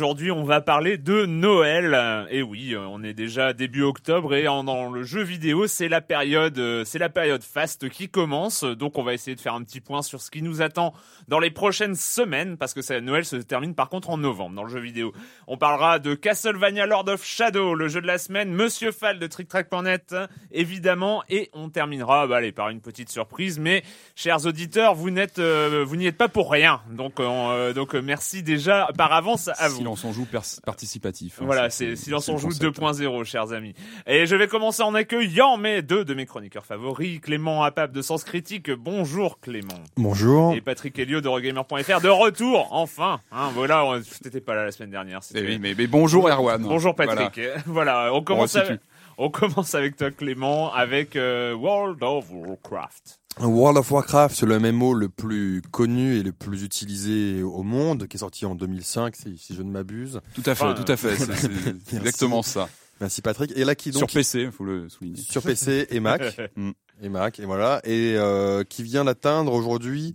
Aujourd'hui, on va parler de Noël. Et oui, on est déjà début octobre et dans le jeu vidéo, c'est la période, euh, c'est la période faste qui commence. Donc, on va essayer de faire un petit point sur ce qui nous attend dans les prochaines semaines, parce que ça, Noël se termine par contre en novembre dans le jeu vidéo. On parlera de Castlevania Lord of Shadow, le jeu de la semaine, Monsieur Fall de TrickTrack.net, évidemment, et on terminera, bah, allez, par une petite surprise. Mais, chers auditeurs, vous n'êtes, euh, vous n'y êtes pas pour rien. Donc, euh, donc, merci déjà par avance à vous. Silence on joue participatif. Hein, voilà, c'est Silence on joue 2.0, chers amis. Et je vais commencer en accueillant mes deux de mes chroniqueurs favoris, Clément Apap de Sens Critique. Bonjour Clément. Bonjour. Et Patrick Helio de Regamer.fr de retour, enfin. Hein, voilà, t'étais pas là la semaine dernière. Eh oui, mais, mais, bonjour Erwan. Bonjour Patrick. Voilà, on commence. On, avec, on commence avec toi Clément, avec euh, World of Warcraft. World of Warcraft, c'est le MMO le plus connu et le plus utilisé au monde, qui est sorti en 2005, si, si je ne m'abuse. Tout à fait, tout à fait. C'est exactement ça. Merci Patrick. Et là qui donc sur PC, il faut le souligner. Sur PC et Mac. Mm. et Mac et voilà et euh, qui vient d'atteindre aujourd'hui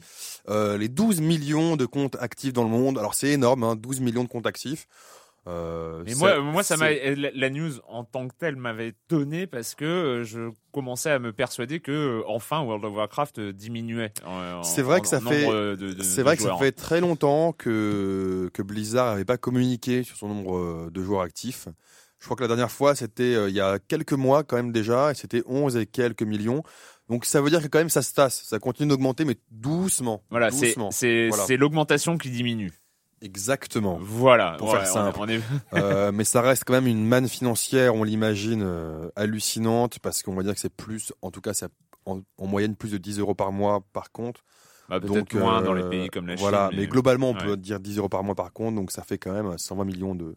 euh, les 12 millions de comptes actifs dans le monde. Alors c'est énorme, hein, 12 millions de comptes actifs. Euh, mais moi, moi, ça m'a la, news en tant que telle m'avait donné parce que euh, je commençais à me persuader que euh, enfin World of Warcraft diminuait. C'est vrai que ça fait, c'est vrai que ça fait très longtemps que que Blizzard n'avait pas communiqué sur son nombre de joueurs actifs. Je crois que la dernière fois c'était il y a quelques mois quand même déjà et c'était 11 et quelques millions. Donc ça veut dire que quand même ça se tasse, ça continue d'augmenter mais doucement. Voilà, c'est c'est l'augmentation qui diminue. Exactement. Voilà. Pour faire simple. euh, mais ça reste quand même une manne financière, on l'imagine, euh, hallucinante, parce qu'on va dire que c'est plus, en tout cas, c'est en, moyenne plus de 10 euros par mois par compte. Bah, peut-être moins dans les euh, pays comme la Chine. Voilà, mais, globalement, on peut dire 10 euros par mois par compte, donc ça fait quand même 120 millions de,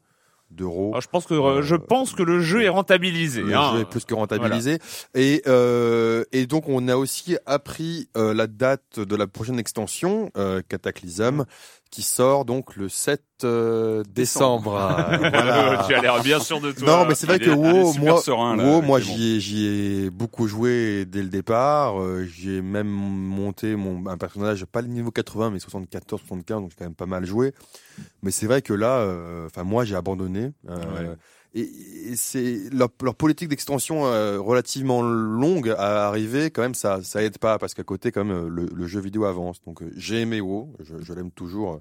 d'euros. Ah, je pense que euh, je pense que le jeu est rentabilisé. Le hein. jeu est plus que rentabilisé. Et euh, et donc on a aussi appris euh, la date de la prochaine extension euh, Cataclysm qui sort donc le 7 euh, décembre. voilà. tu as l'air bien sûr de toi. Non, mais c'est vrai que WoW, moi, WoW, moi j'y ai, j'y ai beaucoup joué dès le départ. Euh, j'ai même monté mon un personnage pas le niveau 80 mais 74, 75, donc j'ai quand même pas mal joué. Mais c'est vrai que là, euh, enfin moi j'ai abandonné. Euh, et, et c'est leur, leur, politique d'extension euh, relativement longue à arriver quand même ça ça aide pas parce qu'à côté quand même le, le, jeu vidéo avance. Donc j'ai aimé WoW je, je l'aime toujours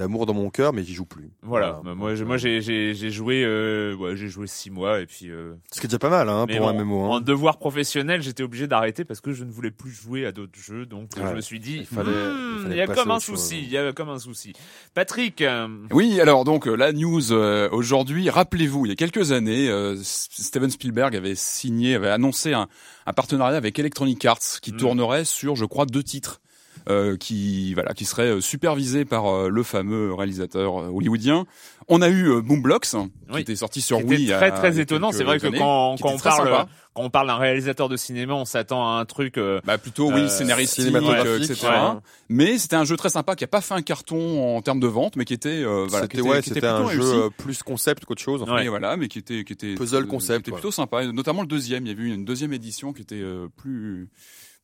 d'amour dans mon cœur, mais j'y joue plus. Voilà. Bah, moi, moi, j'ai, j'ai, j'ai joué, euh, ouais, j'ai joué six mois et puis. Euh... Ce qui est déjà pas mal, hein, pour un MMO. Hein. En devoir professionnel, j'étais obligé d'arrêter parce que je ne voulais plus jouer à d'autres jeux, donc je me suis dit, il, fallait, il, hmm, y a comme un souci, il y a comme un souci. Patrick. Euh, oui, alors donc euh, la news aujourd'hui, rappelez-vous, il y a quelques années, Steven Spielberg avait signé, avait annoncé un, un partenariat avec Electronic Arts qui hmm. tournerait sur, je crois, deux titres. Euh, qui voilà qui serait euh, supervisé par euh, le fameux réalisateur hollywoodien. On a eu Boomblocks qui était sorti sur Wii. Très très étonnant. C'est vrai que quand, quand on parle quand on parle d'un réalisateur de cinéma, on s'attend à un truc bah plutôt oui scénaristique, etc. Mais c'était un jeu très sympa qui a pas fait un carton en termes de vente, mais qui était voilà, c'était ouais, c'était un jeu plus concept qu'autre chose. Enfin. voilà, mais qui était qui était puzzle concept, qui était plutôt sympa. Notamment le deuxième, il y avait eu une deuxième édition qui était plus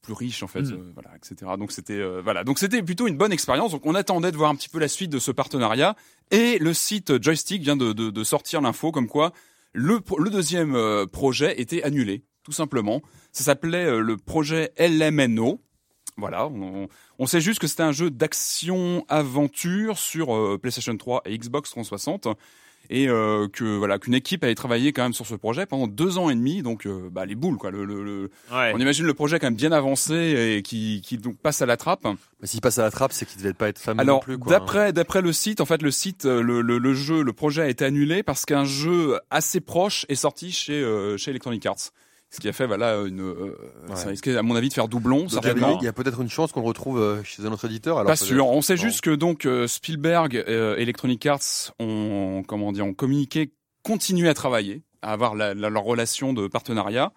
plus riche en fait, mm. euh, voilà, etc. Donc c'était euh, voilà, donc c'était plutôt une bonne expérience. Donc on attendait de voir un petit peu la suite de ce partenariat et le site Joystick vient de, de, de sortir l'info comme quoi le, le deuxième euh, projet était annulé, tout simplement. Ça s'appelait le projet LMNO. Voilà, on, on sait juste que c'était un jeu d'action aventure sur PlayStation 3 et Xbox 360 et euh, que voilà qu'une équipe avait travaillé quand même sur ce projet pendant deux ans et demi. Donc euh, bah les boules quoi. Le, le, on imagine le projet quand même bien avancé et qui, qui donc passe à la trappe. Mais s'il passe à la trappe c'est qu'il devait pas être fameux alors non plus d'après d'après le site en fait le site euh, le, le, jeu le projet a été annulé parce qu'un jeu assez proche est sorti chez chez Electronic Arts ce qui a fait voilà une euh, ça risquait à mon avis de faire doublon certainement. Il y a peut-être une chance qu'on le retrouve euh, chez un autre éditeur. Alors pas sûr. On sait juste que donc euh, Spielberg, euh, Electronic Arts ont comment dire ont communiqué, continué à travailler, à avoir la, leur relation de partenariat.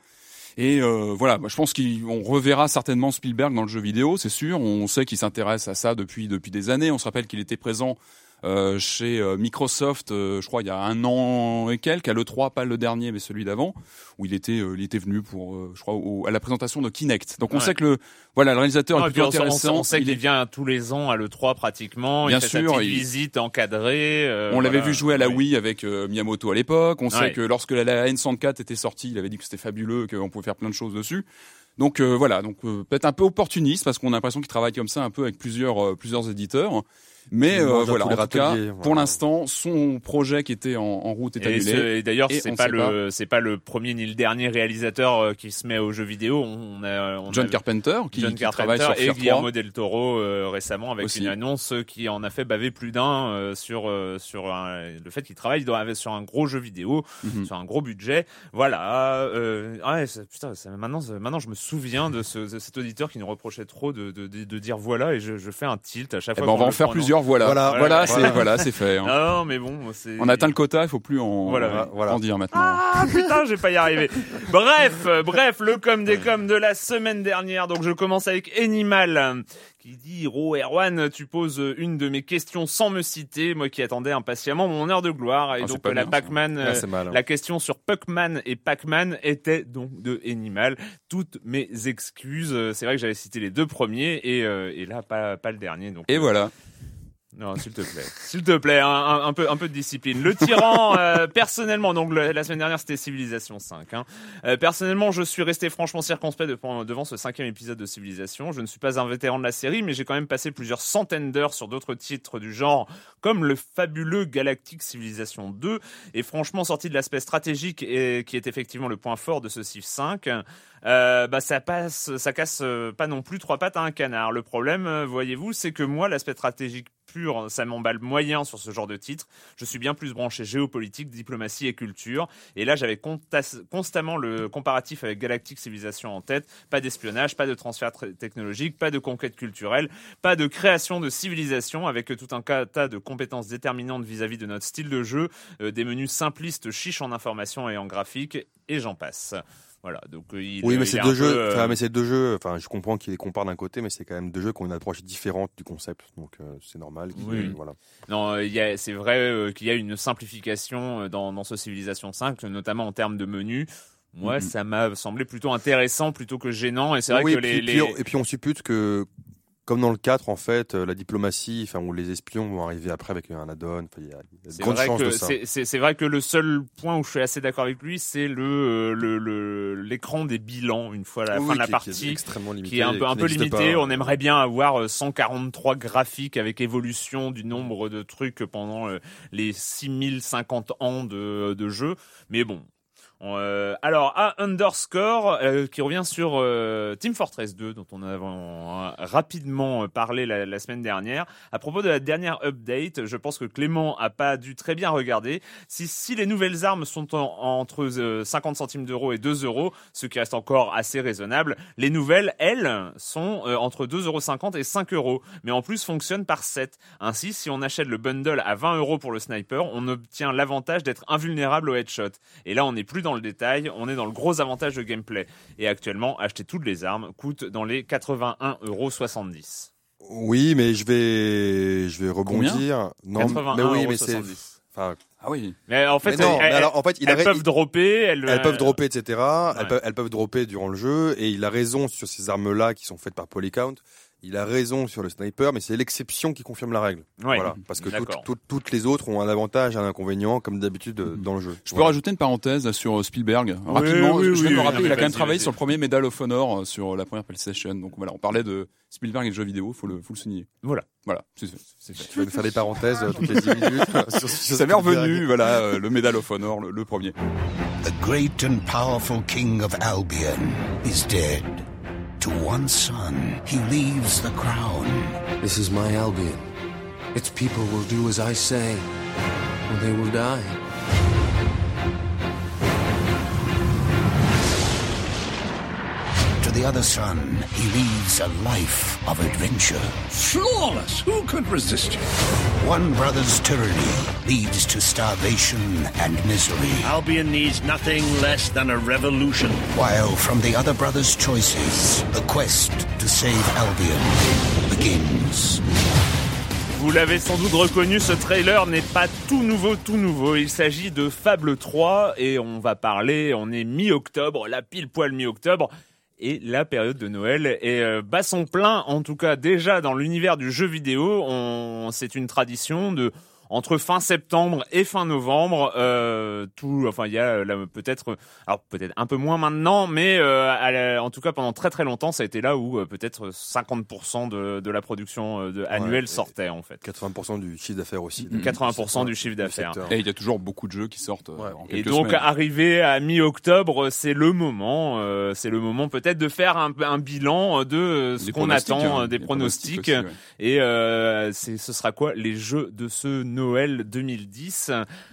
Et euh, voilà, je pense qu'on reverra certainement Spielberg dans le jeu vidéo, c'est sûr. On sait qu'il s'intéresse à ça depuis depuis des années. On se rappelle qu'il était présent euh, chez euh, Microsoft, euh, je crois il y a un an et quelques, à l'E3, pas le dernier mais celui d'avant, où il était, il était venu pour, je crois, à la présentation de Kinect. Donc on sait que le, voilà, le réalisateur est plutôt intéressant. On, sait qu'il vient tous les ans à l'E3 pratiquement. Bien il fait sûr, sa il... visite encadrée. on l'avait vu jouer à la Wii avec Miyamoto à l'époque. On sait que lorsque la, N64 était sortie, il avait dit que c'était fabuleux, qu'on pouvait faire plein de choses dessus. Donc voilà, donc peut-être un peu opportuniste parce qu'on a l'impression qu'il travaille comme ça un peu avec plusieurs plusieurs éditeurs. Mais euh, voilà, en tout cas, pour l'instant, son projet qui était en, en route est annulé. Et, d'ailleurs, c'est pas le c'est pas le premier ni le dernier réalisateur euh, qui se met au jeu vidéo. On a on John Carpenter qui, John travaille sur et Guillermo del Toro euh, récemment avec une annonce qui en a fait baver plus d'un sur sur le fait qu'il travaille sur un gros jeu vidéo, mhm. sur un gros budget. Voilà. ouais, putain, maintenant maintenant je me souviens de, ce, de cet auditeur qui nous reprochait trop de, de, de, dire voilà et je, je fais un tilt à chaque eh fois. Ben, on va en faire plusieurs voilà. Voilà, voilà, c'est voilà, c'est fait. Hein. Non, mais bon, on atteint le quota, il faut plus en, voilà, en dire maintenant. Ah putain, j'ai pas y arriver. bref, bref, le com des com de la semaine dernière. Donc je commence avec Animal qui dit Ro Erwan, tu poses une de mes questions sans me citer, moi qui attendais impatiemment mon heure de gloire. Et ah, donc la Pac-Man, ah, euh, la question sur Puckman et Pac-Man était donc de Animal. Toutes mes excuses. C'est vrai que j'avais cité les deux premiers et, euh, et là pas, pas le dernier. Donc, et voilà. Non, s'il te plaît. S'il te plaît, un, un, peu, un peu de discipline. Le tyran, euh, personnellement, donc la semaine dernière c'était Civilisation 5. Hein. Euh, personnellement, je suis resté franchement circonspect devant, devant ce cinquième épisode de Civilisation. Je ne suis pas un vétéran de la série, mais j'ai quand même passé plusieurs centaines d'heures sur d'autres titres du genre, comme le fabuleux Galactic Civilisation 2, et franchement sorti de l'aspect stratégique et qui est effectivement le point fort de ce Civ 5. Euh, bah ça passe, ça casse pas non plus trois pattes à un canard. Le problème, voyez-vous, c'est que moi, l'aspect stratégique pur, ça m'emballe moyen sur ce genre de titre. Je suis bien plus branché géopolitique, diplomatie et culture. Et là, j'avais constamment le comparatif avec Galactic Civilization en tête. Pas d'espionnage, pas de transfert technologique, pas de conquête culturelle, pas de création de civilisation avec tout un tas de compétences déterminantes vis-à-vis de notre style de jeu, des menus simplistes chiches en information et en graphique, et j'en passe. Voilà, donc euh, il, oui, mais c'est deux jeux. Euh, enfin, mais c'est deux jeux. Enfin, je comprends qu'il les compare d'un côté, mais c'est quand même deux jeux qui ont une approche différente du concept, donc euh, c'est normal. Oui. Voilà. Non, il y a, c'est vrai qu'il y a une simplification dans, dans ce Civilization 5, notamment en termes de menu. Moi, ça m'a semblé plutôt intéressant plutôt que gênant, et c'est vrai que les, les... et puis on suppute que comme dans le 4, en fait, euh, la diplomatie, enfin, où les espions vont arriver après avec un add-on. Il y a, c'est vrai, que, c'est, vrai que le seul point où je suis assez d'accord avec lui, c'est le, le, l'écran des bilans une fois à la fin de la partie, qui est, extrêmement limité, qui est un peu, un peu limité. On aimerait bien avoir 143 euh, graphiques avec évolution du nombre de trucs pendant euh, les 6050 ans de, de jeu. Mais bon, euh, alors, à underscore, euh, qui revient sur euh, Team Fortress 2, dont on a rapidement parlé la, semaine dernière. À propos de la dernière update, je pense que Clément a pas dû très bien regarder. Si, si les nouvelles armes sont entre 50 centimes d'euros et 2 euros, ce qui reste encore assez raisonnable, les nouvelles, elles, sont entre 2,50 euros et 5 euros, mais en plus fonctionnent par 7. Ainsi, si on achète le bundle à 20 euros pour le sniper, on obtient l'avantage d'être invulnérable au headshot. Et là, on n'est plus dans le détail, on est dans le gros avantage de gameplay. Et actuellement, acheter toutes les armes coûte dans les 81,70€. Oui, mais je vais, je vais rebondir. non, mais oui, mais c'est, ah oui. Mais en fait, elles, en fait elles peuvent dropper, elles, elles peuvent dropper, etc. Elles, peuvent, elles peuvent dropper durant le jeu, et il a raison sur ces armes-là qui sont faites par Polycount il a raison sur le sniper, mais c'est l'exception qui confirme la règle. Voilà, parce que toutes les autres ont un avantage, un inconvénient, comme d'habitude euh, dans le jeu. Je peux rajouter une parenthèse sur euh, Spielberg rapidement. je viens de me rappeler, il a quand même travaillé sur le premier Medal of Honor euh, sur la première PlayStation. Donc voilà, on parlait de Spielberg et de jeux vidéo, faut le, faut le souligner. Voilà, voilà. Tu vas nous faire des parenthèses toutes les 10 minutes. sur, Ça m'est revenu, voilà, le Medal of Honor, le, le premier. The great and powerful king of Albion is dead. To one son, he leaves the crown. This is my Albion. Its people will do as I say, or they will die. To the other son, he leads a life of adventure. Flawless! Who could resist you? One brother's tyranny leads to starvation and misery. Albion needs nothing less than a revolution. While from the other brother's choices, the quest to save Albion begins. Vous l'avez sans doute reconnu, ce trailer n'est pas tout nouveau, tout nouveau. Il s'agit de Fable 3 et on va parler, on est mi-octobre, la pile poil mi-octobre et la période de Noël et euh, son plein en tout cas déjà dans l'univers du jeu vidéo. On c'est une tradition de entre fin septembre et fin novembre, euh, tout, enfin il y a peut-être, alors peut-être un peu moins maintenant, mais euh, en tout cas pendant très très longtemps, ça a été là où euh, peut-être 50% de, de la production euh, de, annuelle sortait en fait. 80% du chiffre d'affaires aussi. 80% du chiffre d'affaires. Et il y a toujours beaucoup de jeux qui sortent. Ouais. En et donc arrivé à mi-octobre, c'est le moment, c'est le moment peut-être de faire un, un bilan de ce qu'on attend, hein, des, pronostics, et c'est ce sera quoi les jeux de ce Noël 2010.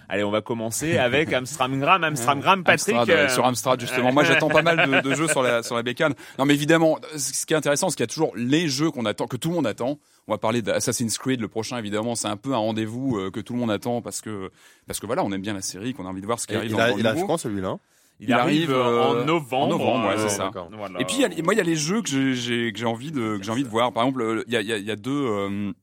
Allez, on va commencer avec Amstramgram. Amstramgram, Patrick. Euh, sur Amstrad, justement. Moi, j'attends pas mal de, jeux sur la, sur la bécane. Non, mais évidemment, ce qui est intéressant, c'est qu'il y a toujours les jeux qu'on attend, que tout le monde attend. On va parler d'Assassin's Creed, le prochain, évidemment. C'est un peu un rendez-vous euh, que tout le monde attend parce que, parce que voilà, on aime bien la série, qu'on a envie de voir ce qui arrive il dans a, le Il arrive quand celui-là? Il, arrive, en euh, novembre. En novembre, ouais, c'est ça. Et puis, moi, il y a les jeux que j'ai, que j'ai envie de, que j'ai envie de voir. Par exemple, il y a, il y a, deux,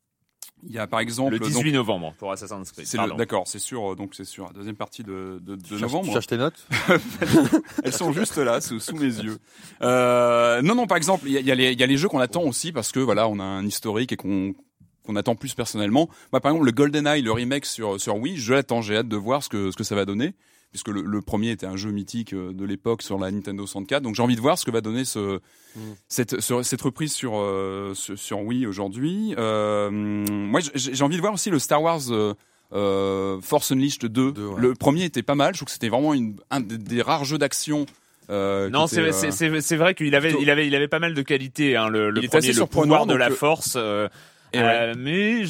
il y a par exemple le 18 novembre pour Assassin's Creed. D'accord, c'est sûr. Donc c'est sûr. Deuxième partie de, de, de novembre. Tu cherches tes notes Elles sont juste là, sous, sous mes yeux. Euh, non, non. Par exemple, il y a, y, a y a, les jeux qu'on attend aussi parce que voilà, on a un historique et qu'on qu'on attend plus personnellement. Moi, par exemple, le GoldenEye, le remake sur sur Wii, je l'attends. J'ai hâte de voir ce que ce que ça va donner puisque le, le, premier était un jeu mythique euh, de l'époque sur la Nintendo 64. Donc j'ai envie de voir ce que va donner ce, mm. cette, cette reprise sur, euh, sur, Wii aujourd'hui. Euh, moi, j'ai envie de voir aussi le Star Wars euh, Force Unleashed 2. Le premier était pas mal. Je trouve que c'était vraiment une, un des rares jeux d'action euh, non, c'est vrai qu'il avait il avait il avait pas mal de qualités. Hein, le, le premier, le pouvoir de la force. Euh, euh, mais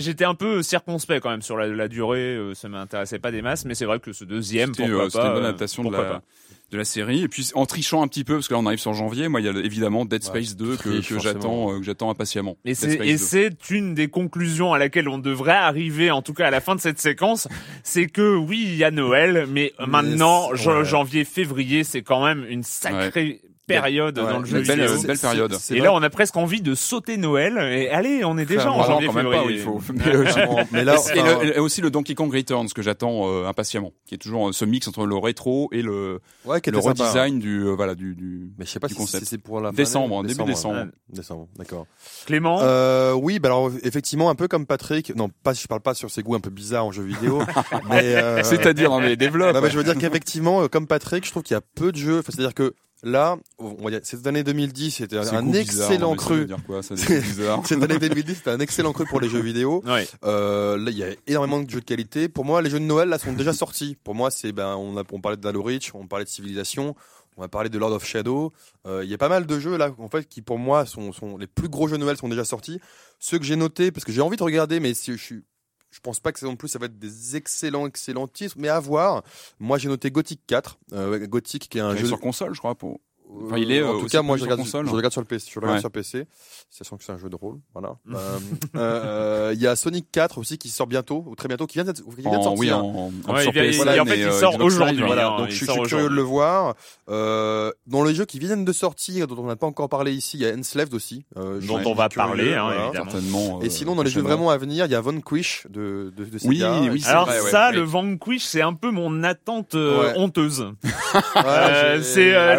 j'étais un peu circonspect quand même sur la, la durée. Euh, ça m'intéressait pas des masses, mais c'est vrai que ce deuxième, pourquoi euh, pas, une bonne adaptation de la, de la série. Et puis en trichant un petit peu, parce que là on arrive sur janvier, moi il y a évidemment Dead Space 2 que, que j'attends, que j'attends impatiemment. Et c'est une des conclusions à laquelle on devrait arriver, en tout cas à la fin de cette séquence, c'est que oui il y a Noël, mais, maintenant janvier, février, c'est quand même une sacrée période dans le jeu belle, vidéo. belle période. Et là, on a presque envie de sauter Noël. Et allez, on est déjà en janvier, quand même pas, il faut. Mais, là, et, aussi le Donkey Kong Returns que j'attends euh, impatiemment, qui est toujours ce mix entre le rétro et le ouais, le redesign du euh, voilà du du. Mais je sais pas si c'est pour la décembre, début décembre. Décembre, d'accord. Clément. Euh, oui, bah alors effectivement un peu comme Patrick. Non, pas je parle pas sur ses goûts un peu bizarres en jeux vidéo, mais c'est-à-dire dans les développes. je veux dire qu'effectivement, comme Patrick, je trouve qu'il y a peu de jeux. c'est-à-dire que Là, on va dire, cette année 2010, c'était un excellent cru. cette année 2010, c'était un excellent cru pour les jeux vidéo. Ouais. Euh, là, il y a énormément de jeux de qualité. Pour moi, les jeux de Noël là sont déjà sortis. Pour moi, c'est ben on a on parlait de Halo Reach, on parlait de Civilisation, on va parler de Lord of Shadow. Euh, il y a pas mal de jeux là, en fait, qui pour moi sont, sont les plus gros jeux de Noël sont déjà sortis. Ceux que j'ai notés, parce que j'ai envie de regarder, mais si je suis je pense pas que non plus ça va être des excellents excellents titres mais à voir. Moi j'ai noté Gothic 4 euh, Gothic qui est un jeu sur console je crois pour Enfin, il est en tout cas moi je regarde, console, je regarde sur le PC je regarde sur PC sachant que c'est un jeu de rôle voilà. Euh, euh, il y a Sonic 4 aussi qui sort bientôt ou très bientôt qui vient de, qui vient de sortir oui, en, en, sur PC, il, en fait il sort aujourd'hui voilà. donc je suis curieux de le voir. Euh, dans les jeux qui viennent de sortir dont on n'a pas encore parlé ici il y a Enslaved aussi euh, dont on va parler hein, certainement et sinon dans les jeux vraiment à venir il y a Vanquish de de, de Sega. Oui oui alors ça le Vanquish c'est un peu mon attente honteuse. C'est ah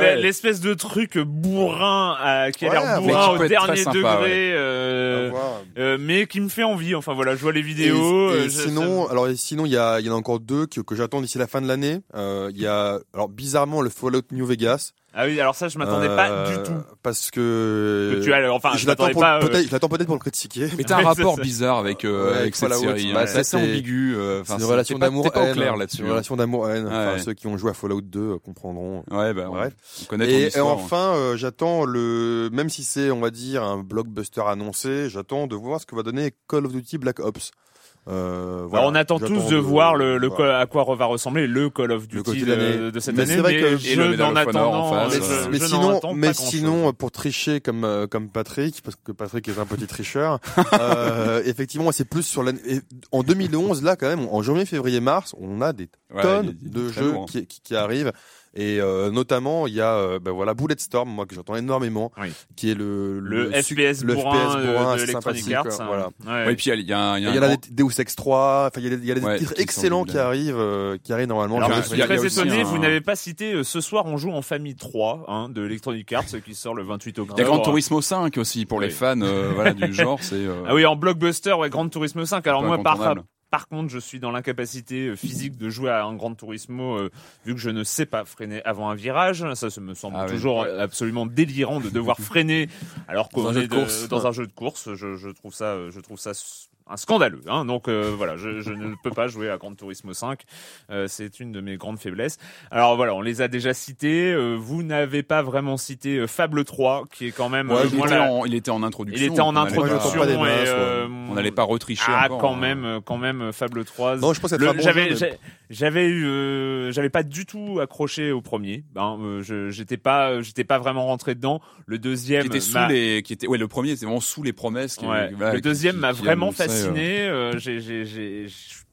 de truc bourrin euh, qui a l'air bourrin au dernier degré euh, euh, mais qui me fait envie. Enfin voilà je vois les vidéos et, sinon alors sinon il y a il y en a encore deux que, que j'attends d'ici la fin de l'année. Il y a alors bizarrement le Fallout New Vegas ah oui, alors ça, je m'attendais pas du tout. Parce que, que tu as, enfin, je, l'attends pas. Peut je l'attends peut-être pour le critiquer. Mais t'as un rapport bizarre avec euh, avec cette série. Bah, c'est assez ambigu. Enfin, c'est une relation d'amour. Pas clair là-dessus. Une relation d'amour haine. Enfin, ceux qui ont joué à Fallout 2 comprendront. Ouais, bah bref. On connaît et, et enfin, j'attends le, même si c'est, on va dire, un blockbuster annoncé, j'attends de voir ce que va donner Call of Duty Black Ops. Euh, voilà, on attend tous de, voir le, le à quoi va ressembler le Call of Duty de, de, cette mais année. Vrai mais que je n'en attends mais, euh, mais sinon, mais sinon, pour tricher comme euh, comme Patrick, parce que Patrick est un petit tricheur, euh, effectivement, c'est plus sur l'année. En 2011, là, quand même, en janvier, février, mars, on a des tonnes de jeux qui, qui, qui arrivent. Et euh, notamment, il y a euh, ben voilà Bulletstorm, moi que j'entends énormément, qui est le le, le FPS le bourrin, FPS bourrin de Electronic Arts. Voilà. Ouais. et puis il y a, il y a, il y a, des Deus Ex 3, enfin il y a, il y a des ouais, titres excellents qui arrivent, euh, qui arrivent normalement. Alors, je suis très étonné, vous n'avez pas cité euh, ce soir on joue en famille 3 hein, de Electronic Arts qui sort le 28 octobre. Il y a Gran Turismo 5 aussi pour les fans euh, voilà du genre, c'est Ah oui, en blockbuster, ouais, Gran Turismo 5. Alors moi par par contre, je suis dans l'incapacité euh, physique de jouer à un Grand Turismo euh, vu que je ne sais pas freiner avant un virage. Ça, ça me semble ah toujours absolument délirant de devoir freiner alors qu'on est dans un jeu de course. Je, je trouve ça, je trouve ça un scandaleux. Hein. Donc euh, voilà, je, je, ne peux pas jouer à Gran Turismo 5. Euh, c'est une de mes grandes faiblesses. Alors voilà, on les a déjà cités. Euh, vous n'avez pas vraiment cité Fable 3, qui est quand même. Ouais, il, était en, il, était en, introduction. Il était en introduction. et, on n'allait pas retricher. Ah, encore, quand même, quand même, Fable 3. Non, je pense j'avais, j'avais eu, j'avais pas du tout accroché au premier. Ben, j'étais pas, j'étais pas vraiment rentré dedans. Le deuxième. Qui était sous les, qui était, ouais, le premier, c'était vraiment sous les promesses. Qui, ouais. le deuxième m'a vraiment fasciné fasciné. Euh, j'ai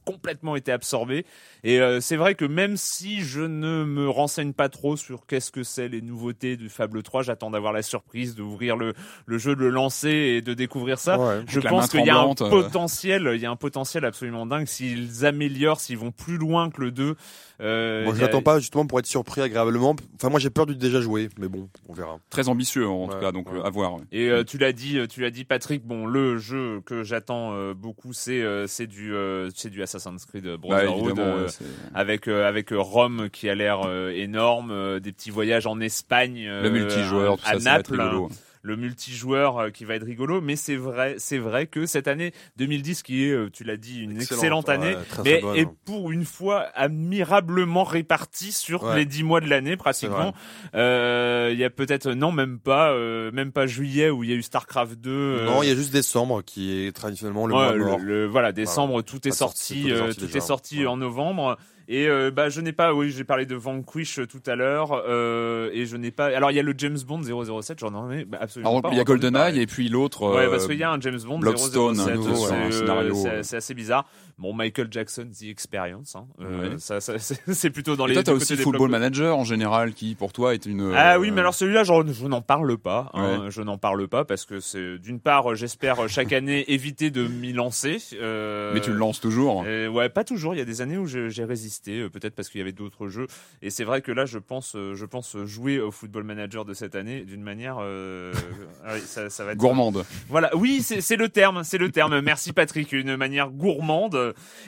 complètement été absorbé. Et euh, c'est vrai que même si je ne me renseigne pas trop sur qu'est-ce que c'est les nouveautés du Fable 3, j'attends d'avoir la surprise d'ouvrir le, le jeu, de le lancer et de découvrir ça. je pense qu'il y a un euh. potentiel, il y a un potentiel absolument dingue s'ils améliorent, s'ils vont plus loin que le 2. Euh, moi, je l'attends pas justement pour être surpris agréablement. Enfin, moi, j'ai peur du déjà joué, mais bon, on verra. Très ambitieux en tout cas, donc à voir. Et tu l'as dit, tu l'as dit, Patrick. Bon, le jeu que j'attends beaucoup, c'est c'est du c'est du Assassin's Creed Brotherhood bah, avec avec Rome qui a l'air énorme, des petits voyages en Espagne, le multijoueur, à, tout ça, Naples. Le multijoueur euh, qui va être rigolo. Mais c'est vrai, c'est vrai que cette année 2010, qui est, euh, tu l'as dit, une excellente année, mais est pour une fois admirablement répartie sur les dix mois de l'année pratiquement. Euh, il y a peut-être non même pas, même pas juillet où il y a eu Starcraft 2. Non, il y a juste décembre qui est traditionnellement le mois mort. Le, voilà, décembre, tout, est sorti, tout est sorti en novembre. Et euh, bah je n'ai pas, oui, j'ai parlé de Vanquish euh, tout à l'heure, euh, et je n'ai pas. Alors il y a le James Bond 007, j'en ai bah, absolument Alors, pas. Il y a GoldenEye et puis l'autre. Ouais, parce qu'il y a un James Bond 007. C'est assez bizarre. Bon Michael Jackson The Experience. Hein. Euh, ça, ça c'est plutôt dans les. Toi, t'as aussi Football Manager en général qui pour toi est une. Ah oui, mais alors celui-là, je, je n'en parle pas. Hein, Je n'en parle pas parce que c'est d'une part, j'espère chaque année éviter de m'y lancer. Euh, mais tu le lances toujours. ouais, pas toujours. Il y a des années où j'ai résisté, peut-être parce qu'il y avait d'autres jeux. Et c'est vrai que là, je pense, je pense jouer au Football Manager de cette année d'une manière, euh, ah ça, ça, va être gourmande. Voilà, oui, c'est le terme, c'est le terme. Merci Patrick, une manière gourmande.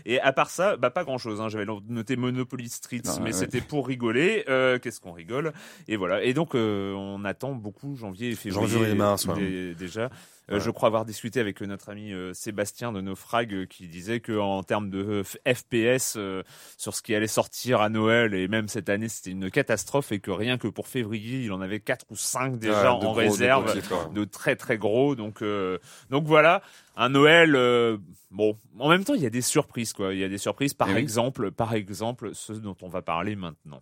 Et à part ça, bah pas grand chose. Hein. J'avais noté Monopoly Street, mais c'était pour rigoler. Euh, Qu'est-ce qu'on rigole? Et voilà. Et donc euh, on attend beaucoup janvier et février. Janvier et mars, déjà. Euh, je crois avoir discuté avec notre ami euh, Sébastien de Naufrag euh, qui disait que en termes de FPS sur ce qui allait sortir à Noël et même cette année c'était une catastrophe et que rien que pour février il en avait quatre ou cinq déjà en réserve. de, très très gros. Donc donc voilà. Un Noël bon en même temps il y a des surprises quoi. Il y a des surprises. Par eh exemple par exemple ce dont on va parler maintenant.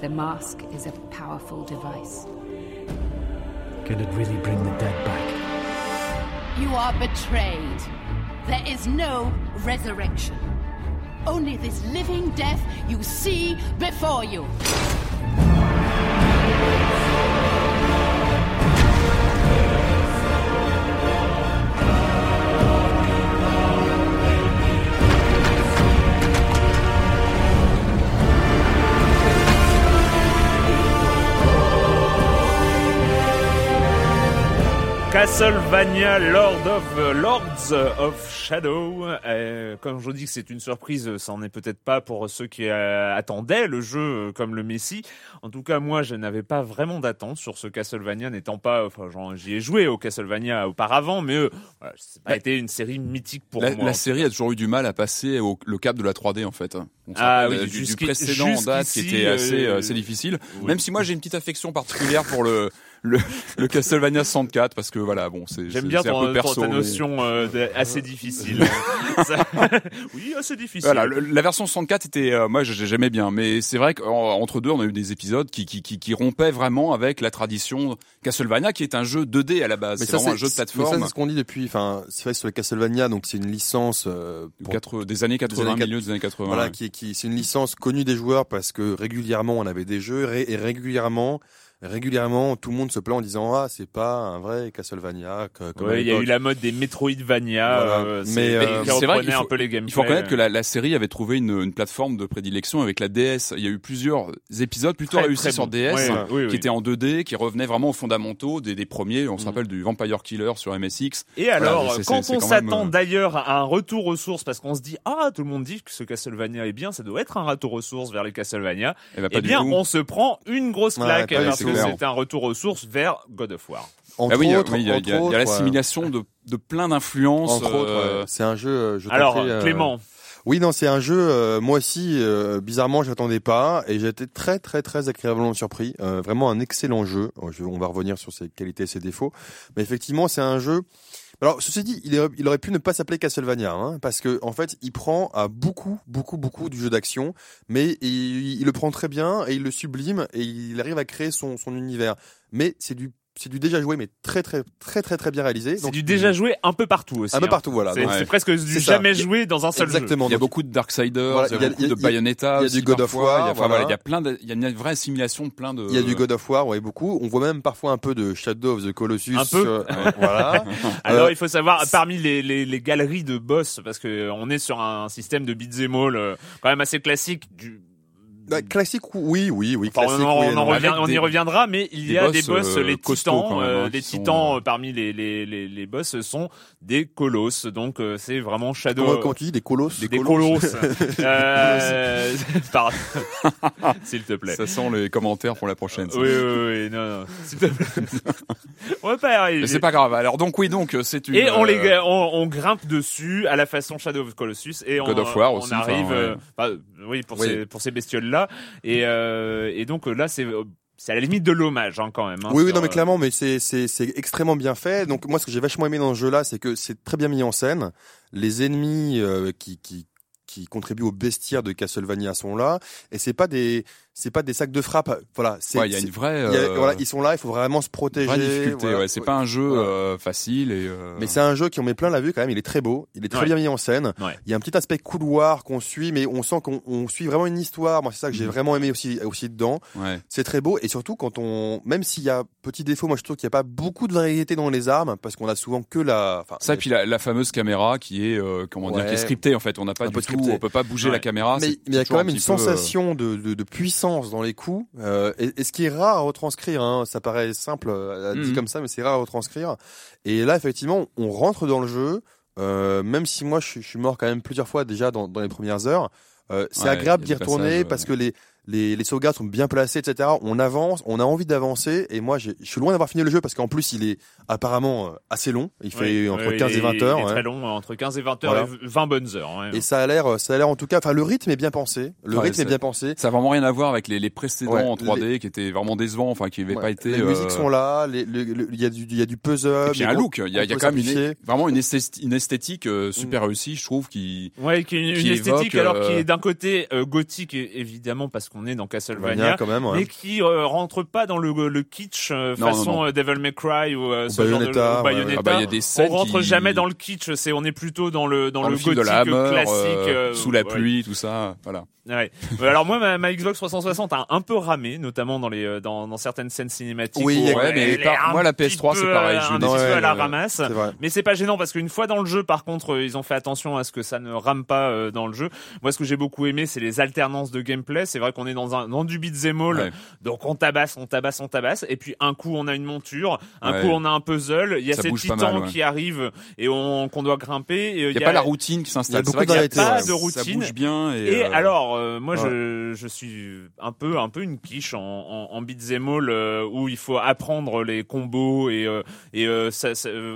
The mask is a powerful device. Can it really bring the dead back? You are betrayed. There is no resurrection. Only this living death you see before you. Castlevania Lord of euh, Lords of Shadow. Euh, comme je dis que c'est une surprise, ça en est peut-être pas pour ceux qui euh, attendaient le jeu comme le Messi. En tout cas, moi, je n'avais pas vraiment d'attente sur ce Castlevania, n'étant pas, enfin, j'y ai joué au Castlevania auparavant, mais euh, voilà, ça n'a pas été une série mythique pour la, moi. La série a toujours eu du mal à passer au, le cap de la 3D en fait. ah oui, du, du précédent en date qui était assez, assez difficile. Même si moi j'ai une petite affection particulière pour le le, le Castlevania 64 parce que voilà bon c'est j'aime bien ton, un peu perso, ta notion euh, assez difficile. Oui assez difficile. Voilà la version 64 était euh, moi j'aimais bien mais c'est vrai qu'entre deux on a eu des épisodes qui, qui, qui, qui rompaient vraiment avec la tradition Castlevania qui est un jeu 2D à la base. C'est vraiment un jeu de plateforme mais ça c'est ce qu'on dit depuis enfin c'est vrai sur le Castlevania donc c'est une licence euh, pour, des années 80 des milieu des années 80 voilà qui, qui c'est une licence connue des joueurs parce que régulièrement on avait des jeux et régulièrement régulièrement, tout le monde se plaint en disant ah c'est pas un vrai Castlevania. il y a eu la mode des Metroidvania, euh, mais euh, c'est vrai qu'il faut, un peu les il faut reconnaître que la, la, série avait trouvé une, une, plateforme de prédilection avec la DS. Il y a eu plusieurs épisodes plutôt réussis sur DS, qui étaient en 2D, qui revenaient vraiment aux fondamentaux des, des premiers. On se mm. rappelle du Vampire Killer sur MSX. Et alors, quand on s'attend euh, d'ailleurs à un retour aux sources, parce qu'on se dit ah tout le monde dit que ce Castlevania est bien, ça doit être un retour aux sources vers les Castlevania. Eh, ben, eh bien, on se prend une grosse claque c'était un retour aux sources vers God of War. ah oui, il y a, l'assimilation de, de, plein d'influences. Euh... c'est un jeu. Euh, je Alors, euh, Clément. Oui, non, c'est un jeu. Euh, moi aussi, bizarrement, j'attendais pas, et j'ai été très, très, très agréablement surpris. vraiment un excellent jeu. on va revenir sur ses qualités et ses défauts, mais effectivement, c'est un jeu alors, ceci dit, il, aurait pu ne pas s'appeler Castlevania, hein, parce que en fait, il prend à beaucoup, beaucoup, beaucoup du jeu d'action, mais il, le prend très bien et il le sublime et il arrive à créer son univers. Mais c'est du c'est du déjà joué mais très très très très très bien réalisé. C'est du déjà joué un peu partout aussi. Un peu partout, voilà. C'est presque du jamais joué dans un seul Exactement. jeu. Il y a beaucoup de Darksiders, il y a beaucoup de Bayonetta, il y a du God of War. Il y a plein de, il y a une vraie assimilation de plein de. Il y a du God of War, ouais, beaucoup. On voit même parfois un peu de Shadow of the Colossus. Un peu. Euh, voilà. Alors euh, il faut savoir parmi les, les, les galeries de boss parce que on est sur un système de beat'em all euh, quand même assez classique du bah, classique, oui, oui, oui. Classique, on, on, y reviendra, mais il y a des boss, euh, les titans, euh, hein, les titans euh, parmi les, les, les, les, boss sont des colosses. Donc c'est vraiment Shadow. Comment, comment tu dis des colosses? Des, colosses. euh... S'il te plaît. Ça sent les commentaires pour la prochaine. Oui, oui, oui, non, non. S'il te plaît. on va pas y arriver. C'est pas grave. Alors donc oui, donc c'est une. Et on les, on, on, grimpe dessus à la façon Shadow of Colossus et on, on arrive. Bah, oui, pour ces pour ces bestioles là et, euh, et donc là, c'est c'est à la limite de l'hommage hein, quand même. Hein, oui, oui, non, mais clairement, mais c'est c'est c'est extrêmement bien fait. Donc moi, ce que j'ai vachement aimé dans ce jeu-là, c'est que c'est très bien mis en scène. Les ennemis euh, qui qui qui contribuent au bestiaire de Castlevania sont là, et c'est pas des c'est pas des sacs de frappe. Voilà, c'est. il y a une vraie. Euh, voilà, ils sont là, il faut vraiment se protéger. Vraie difficulté. ouais, c'est pas un jeu euh, facile et. Euh, mais c'est un jeu qui on met plein la vue quand même. Il est très beau, il est très bien mis en scène. Il y a un petit aspect couloir qu'on suit, mais on sent qu'on suit vraiment une histoire. Moi, c'est ça que j'ai mm. vraiment aimé aussi aussi dedans. C'est très beau et surtout quand on, même s'il y a petit défaut, moi je trouve qu'il n'y a pas beaucoup de variété dans les armes parce qu'on a souvent que la. Ça et puis la, fameuse caméra qui est comment dire, qui est scriptée en fait. On n'a pas du tout, on peut pas bouger la caméra. Mais il y a quand même une sensation de, de puissance dans les coups euh, et, ce qui est rare à retranscrire, hein, ça paraît simple à dire mhm. comme ça, mais c'est rare à retranscrire. Et là, effectivement, on rentre dans le jeu, euh, même si moi je, suis mort quand même plusieurs fois déjà dans, dans les premières heures. Euh, c'est agréable d'y retourner parce que les les, les sauvegardes sont bien placées, etc. On avance, on a envie d'avancer. Et moi, je suis loin d'avoir fini le jeu parce qu'en plus, il est apparemment euh, assez long. Il fait entre 15 et 20 heures. Il est très long, entre 15 et 20 heures, et 20 bonnes heures. Et ça a l'air, ça a l'air en tout cas. Enfin, le rythme est bien pensé. Le rythme est, bien pensé. Ça a vraiment rien à voir avec les, les précédents en 3D qui étaient vraiment décevants, enfin qui n'avaient pas été. Les musiques euh, sont là. Il y a du, il y a du puzzle. Il y a un look. Il y a, y a quand même une, vraiment une esthétique, une esthétique euh, super mm. réussie, je trouve, qui. Ouais, qui est une, esthétique alors qui est d'un côté gothique évidemment parce qu'on est dans Castlevania quand même, mais qui euh, rentre pas dans le, le kitsch euh, façon euh, Devil May Cry ou, euh, ce genre de Bayonetta. Ah bah, y a des on rentre jamais dans le kitsch, c'est on est plutôt dans le dans, le, gothique de la classique sous la pluie, tout ça, voilà. Ouais. Alors moi, ma, ma, Xbox 360 a un peu ramé, notamment dans les dans, dans certaines scènes cinématiques. Oui, ouais, mais moi la PS3 c'est pareil, je un petit peu à la ramasse. Mais c'est pas gênant parce qu'une fois dans le jeu, par contre, ils ont fait attention à ce que ça ne rame pas dans le jeu. Moi, ce que j'ai beaucoup aimé, c'est les alternances de gameplay. C'est vrai qu'on est dans un dans du beat'em donc on tabasse, on tabasse, on tabasse. Et puis un coup on a une monture, un coup on a un puzzle. Il y a ces titans qui arrivent et on qu'on doit grimper. Il y, a pas la routine qui s'installe. Il y a pas de routine. Ça bouge bien. Et, euh, alors euh, moi je, je suis un peu un peu une quiche en, en, en beat'em all euh, où il faut apprendre les combos et et ça,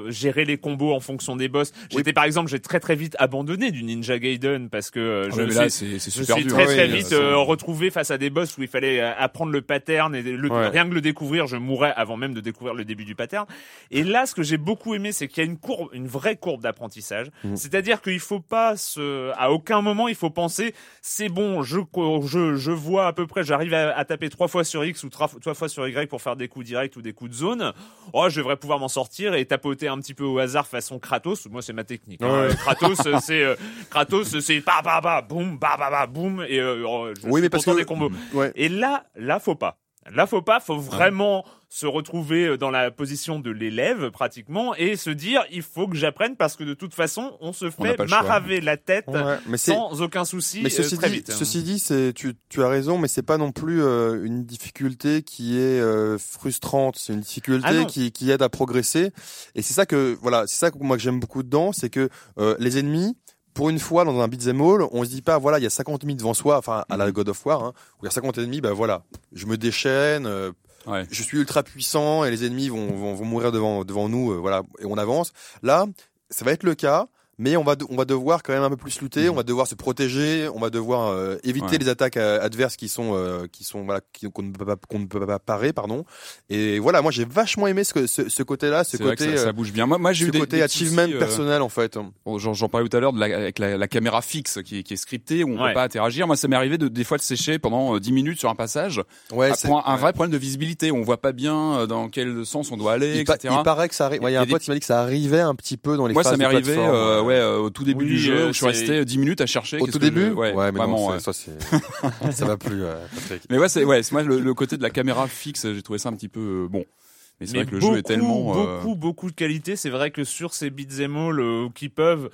gérer les combos en fonction des boss. J'étais par exemple j'ai très très vite abandonné du Ninja Gaiden parce que ah, je, là, suis, je suis très très vite retrouvé face à des boss où il fallait apprendre le pattern et le, rien que le découvrir, je mourrais avant même de découvrir le début du pattern. Et là, ce que j'ai beaucoup aimé, c'est qu'il y a une courbe, une vraie courbe d'apprentissage. Mmh. C'est-à-dire qu'il faut pas se, à aucun moment, il faut penser, c'est bon, je, je, je vois à peu près, j'arrive à, taper trois fois sur X ou trois, fois sur Y pour faire des coups directs ou des coups de zone. Oh, je devrais pouvoir m'en sortir et tapoter un petit peu au hasard façon Kratos. Moi, c'est ma technique. Hein. Kratos, c'est euh, Kratos, c'est ba ba ba boum ba ba ba boum et euh, oh, je oui, mais parce que des combos. Et là, là, faut pas. Là, faut pas, faut vraiment se retrouver euh, dans la position de l'élève pratiquement et se dire il faut que j'apprenne parce que de toute façon on se fait maraver la tête sans aucun souci mais ceci euh, très dit, vite. Ceci dit, c'est tu, tu as raison, mais c'est pas non plus euh, une difficulté qui est frustrante. C'est une difficulté ah qui, qui aide à progresser et c'est ça que voilà, c'est ça que moi que j'aime beaucoup dedans, c'est que les ennemis pour une fois dans un beat'em all, on se dit pas voilà il y a 50 ennemis devant soi, enfin à la God of War, hein, où il y a 50 ennemis, ben voilà, je me déchaîne, euh, je suis ultra puissant et les ennemis vont, vont, vont mourir devant devant nous, euh, voilà et on avance. Là, ça va être le cas, mais on va on va devoir quand même un peu plus lutter, on va devoir se protéger, on va devoir euh, éviter les attaques euh, adverses qui sont euh, qui sont voilà qu'on ne peut pas qu'on ne peut pas parer pardon. Et voilà, moi j'ai vachement aimé ce ce, ce côté-là, ce côté ça, ça, bouge bien. Moi moi j'ai eu des, côté achievement personnel en fait. J'en parlais tout à l'heure de la, avec la, la, caméra fixe qui, qui est scriptée où on peut pas interagir. Moi ça m'est arrivé de des fois de sécher pendant 10 minutes sur un passage. Ouais, c'est un, vrai problème de visibilité, on voit pas bien dans quel sens on doit aller, il etc. il paraît que ça arrive. Il y a un pote qui m'a dit que ça arrivait un petit peu dans les Moi ça m'est arrivé ouais euh, au tout début du jeu, euh, je suis resté 10 minutes à chercher. Au tout début, ouais, ouais, mais vraiment, ça, c'est, ça va plus. Euh, mais ouais, c'est ouais, c'est moi le, côté de la caméra fixe, j'ai trouvé ça un petit peu bon. Mais c'est vrai que le jeu est tellement beaucoup beaucoup de qualité. C'est vrai que sur ces beat'em all qui peuvent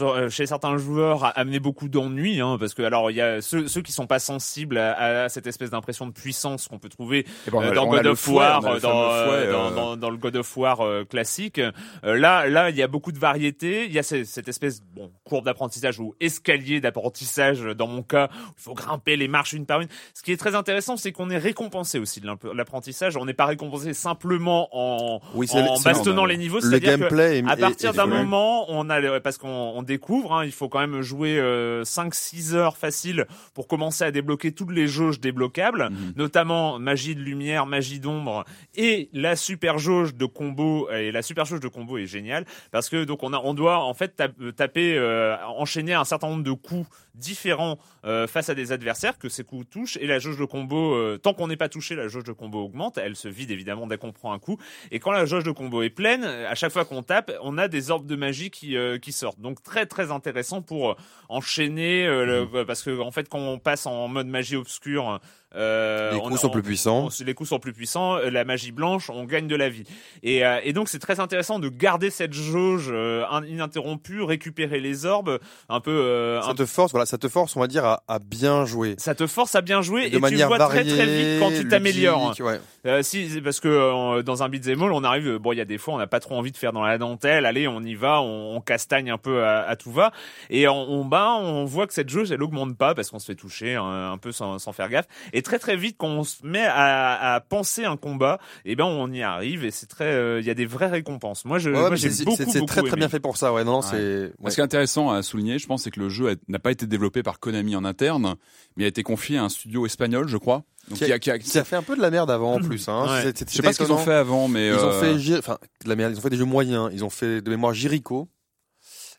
euh, chez certains joueurs amener beaucoup d'ennuis hein, parce que alors il y a ceux, ceux qui sont pas sensibles à, cette espèce d'impression de puissance qu'on peut trouver euh, dans, God of War, dans, dans, dans, le God of War classique. Là là il y a beaucoup de variété il y a cette, cette espèce bon courbe d'apprentissage ou escalier d'apprentissage dans mon cas il faut grimper les marches une par une. Ce qui est très intéressant c'est qu'on est récompensé aussi de l'apprentissage. On n'est pas récompensé simplement en, en bastonnant les niveaux. C'est-à-dire qu'à partir d'un moment on a parce qu'on on découvre. Hein. Il faut quand même jouer 5-6 heures facile pour commencer à débloquer toutes les jauges débloquables, mhm. notamment magie de lumière, magie d'ombre et la super jauge de combo. Et la super jauge de combo est géniale parce que donc on a, on doit en fait taper, enchaîner un certain nombre de coups différents face à des adversaires que ces coups touchent et la jauge de combo, tant qu'on n'est pas touché, la jauge de combo augmente. Elle se vide évidemment dès qu'on prend un coup. Et quand la jauge de combo est pleine, à chaque fois qu'on tape, on a des orbes de magie qui, euh, qui sortent. Donc très très intéressant pour enchaîner, euh, mmh. parce que en fait quand on passe en mode magie obscure, euh, les coups sont plus puissants. les coups sont plus puissants. La magie blanche, on gagne de la vie. Et, euh, et donc c'est très intéressant de garder cette jauge euh, ininterrompue, récupérer les orbes, un peu. Euh, ça te force, voilà, ça te force, on va dire, à, à bien jouer. Ça te force à bien jouer et, tu vois très très vite quand tu t'améliores. Ouais. si parce que dans un beat'em all, on arrive. Bon, il y a des fois, on n'a pas trop envie de faire dans la dentelle. Allez, on y va, on, on castagne un peu à, à, tout va. Et on, on, bah, on voit que cette jauge, elle augmente pas parce qu'on se fait toucher un, un peu sans, sans faire gaffe. Et très très vite quand on se met à, à penser un combat, et eh ben on y arrive et c'est très, euh, il y a des vraies récompenses. Moi, je, moi j'ai beaucoup, c'est très très bien fait pour ça. Ouais, non, c'est. Ce qui est intéressant à souligner, je pense, c'est que le jeu n'a pas été développé par Konami en interne, mais a été confié à un studio espagnol, je crois. Donc, qui, a, qui, a, qui, a, fait un peu de la merde avant en plus. Hein. Ouais. Je sais pas ce qu'ils ont fait avant, mais ils ont fait, enfin, de la merde. Ils ont fait des jeux moyens. Ils ont fait de mémoire Jericho.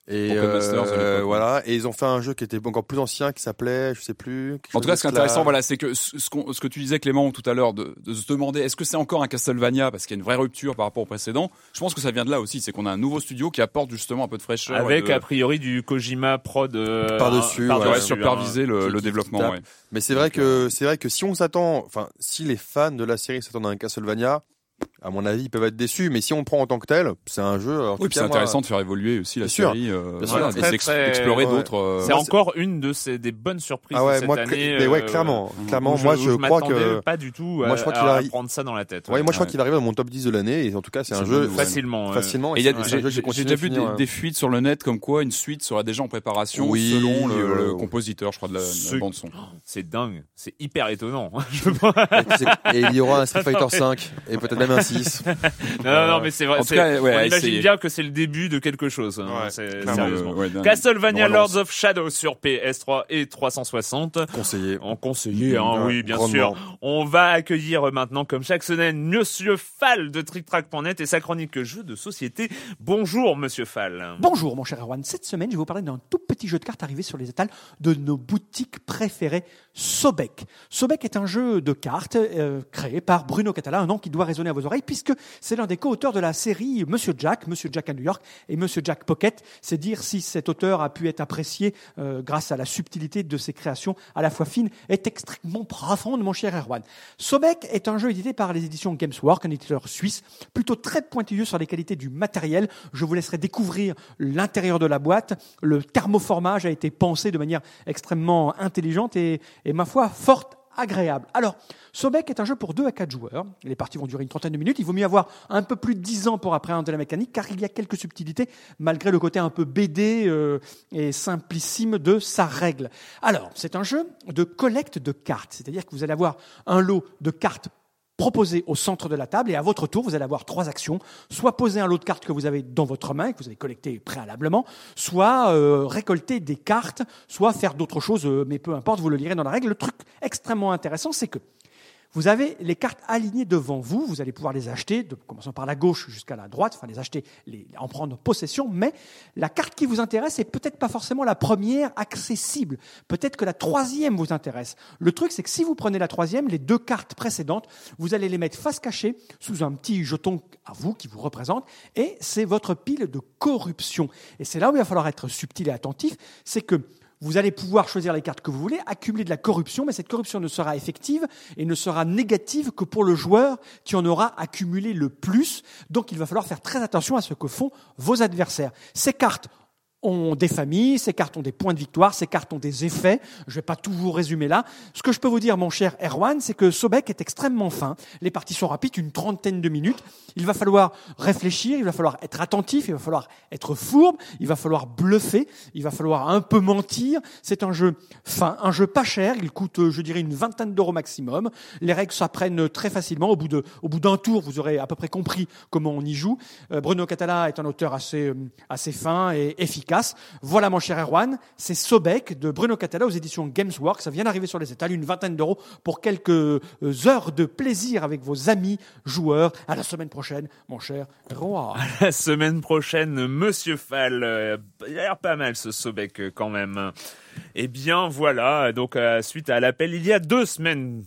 Et euh, voilà, et ils ont fait un jeu qui était encore plus ancien, qui s'appelait, je sais plus. En tout cas, ce qui est intéressant, voilà, c'est que ce, ce, que tu disais Clément tout à l'heure, de, de, se demander est-ce que c'est encore un Castlevania parce qu'il y a une vraie rupture par rapport au précédent. Je pense que ça vient de là aussi, c'est qu'on a un nouveau studio qui apporte justement un peu de fraîcheur. Avec a priori du Kojima prod euh, par dessus, par ouais, superviser le, le développement. Ouais. Mais c'est vrai que c'est vrai que si on s'attend, enfin, si les fans de la série s'attendent à un Castlevania, à mon avis, ils peuvent être déçus. Mais si on prend en tant que tel, c'est un jeu. Oui, c'est intéressant de faire évoluer aussi la série, euh, d'explorer d'autres. Euh, c'est encore une de ces des bonnes surprises ah ouais, de cette année. Mais ouais, clairement, euh, clairement, moi je, crois que pas du tout. Moi, je crois qu'il va prendre ça dans la tête. Ouais, moi je crois qu'il va arriver dans mon top 10 de l'année. Et en tout cas, c'est un jeu facilement. Facilement. Et j'ai déjà vu des fuites sur le net comme quoi une suite sera déjà en préparation selon le compositeur, je crois, de la bande son. C'est dingue, c'est hyper étonnant. Et il y aura un Street Fighter 5 et peut-être même un 6 non, non, mais c'est vrai. on imagine bien que c'est le début de quelque chose. Hein, sérieusement. Castlevania Lords of Shadow sur PS3 et 360. Conseillé. En conseillé, hein, oui, bien sûr. On va accueillir maintenant, comme chaque semaine, Monsieur Fall de TrickTrack.net et sa chronique jeu de société. Bonjour, Monsieur Fall. Bonjour, mon cher Erwan. Cette semaine, je vais vous parler d'un tout petit jeu de cartes arrivé sur les étals de nos boutiques préférées, Sobek. Sobek est un jeu de cartes euh, créé par Bruno Catala, un nom qui doit résonner à vos oreilles puisque c'est l'un des co-auteurs de la série Monsieur Jack, Monsieur Jack à New York et Monsieur Jack Pocket. C'est dire si cet auteur a pu être apprécié euh, grâce à la subtilité de ses créations à la fois fines et extrêmement profondes, mon cher Erwan. Sobek est un jeu édité par les éditions Gameswork, un éditeur suisse, plutôt très pointilleux sur les qualités du matériel. Je vous laisserai découvrir l'intérieur de la boîte. Le thermoformage a été pensé de manière extrêmement intelligente et, et ma foi, forte agréable. Alors, Sobek est un jeu pour 2 à 4 joueurs. Les parties vont durer une trentaine de minutes. Il vaut mieux avoir un peu plus de 10 ans pour appréhender la mécanique, car il y a quelques subtilités, malgré le côté un peu BD euh, et simplissime de sa règle. Alors, c'est un jeu de collecte de cartes, c'est-à-dire que vous allez avoir un lot de cartes proposé au centre de la table et à votre tour, vous allez avoir trois actions. Soit poser un lot de cartes que vous avez dans votre main que vous avez collecté préalablement, soit euh, récolter des cartes, soit faire d'autres choses, euh, mais peu importe, vous le lirez dans la règle. Le truc extrêmement intéressant, c'est que vous avez les cartes alignées devant vous, vous allez pouvoir les acheter, de, commençant par la gauche jusqu'à la droite, enfin les acheter, les, en prendre possession, mais la carte qui vous intéresse est peut-être pas forcément la première accessible. Peut-être que la troisième vous intéresse. Le truc, c'est que si vous prenez la troisième, les deux cartes précédentes, vous allez les mettre face cachée sous un petit jeton à vous qui vous représente, et c'est votre pile de corruption. Et c'est là où il va falloir être subtil et attentif, c'est que vous allez pouvoir choisir les cartes que vous voulez, accumuler de la corruption, mais cette corruption ne sera effective et ne sera négative que pour le joueur qui en aura accumulé le plus. Donc il va falloir faire très attention à ce que font vos adversaires. Ces cartes ont des familles, ces cartes ont des points de victoire, ces cartes ont des effets. Je ne vais pas tout vous résumer là. Ce que je peux vous dire, mon cher Erwan, c'est que Sobek est extrêmement fin. Les parties sont rapides, une trentaine de minutes. Il va falloir réfléchir, il va falloir être attentif, il va falloir être fourbe, il va falloir bluffer, il va falloir un peu mentir. C'est un jeu fin, un jeu pas cher. Il coûte, je dirais, une vingtaine d'euros maximum. Les règles s'apprennent très facilement. Au bout de, au bout d'un tour, vous aurez à peu près compris comment on y joue. Euh, Bruno Catala est un auteur assez, euh, assez fin et efficace Voilà mon cher Erwan, c'est Sobek de Bruno Catala aux éditions Gamesworks. Ça vient d'arriver sur les étals, une vingtaine d'euros pour quelques euh, heures de plaisir avec vos amis joueurs. À la semaine prochaine, mon cher Erwan. À la semaine prochaine, Monsieur Fall. Euh, il a l'air pas mal ce Sobek euh, quand même. Eh bien voilà, donc suite à l'appel il y a deux semaines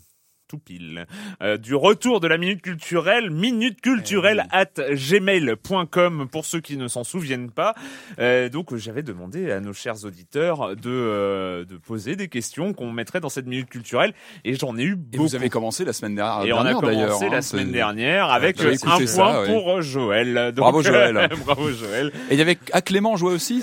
tout pile. Euh, du retour de la minute culturelle, minute culturelle eh at gmail.com pour ceux qui ne s'en souviennent pas. Euh, donc j'avais demandé à nos chers auditeurs de, euh, de poser des questions qu'on mettrait dans cette minute culturelle et j'en ai eu beaucoup. Et vous avez commencé la semaine dernière. Et on a commencé la hein, semaine dernière avec un point pour Joël. bravo Joël. bravo Joël. Et il y avait à Clément joué aussi.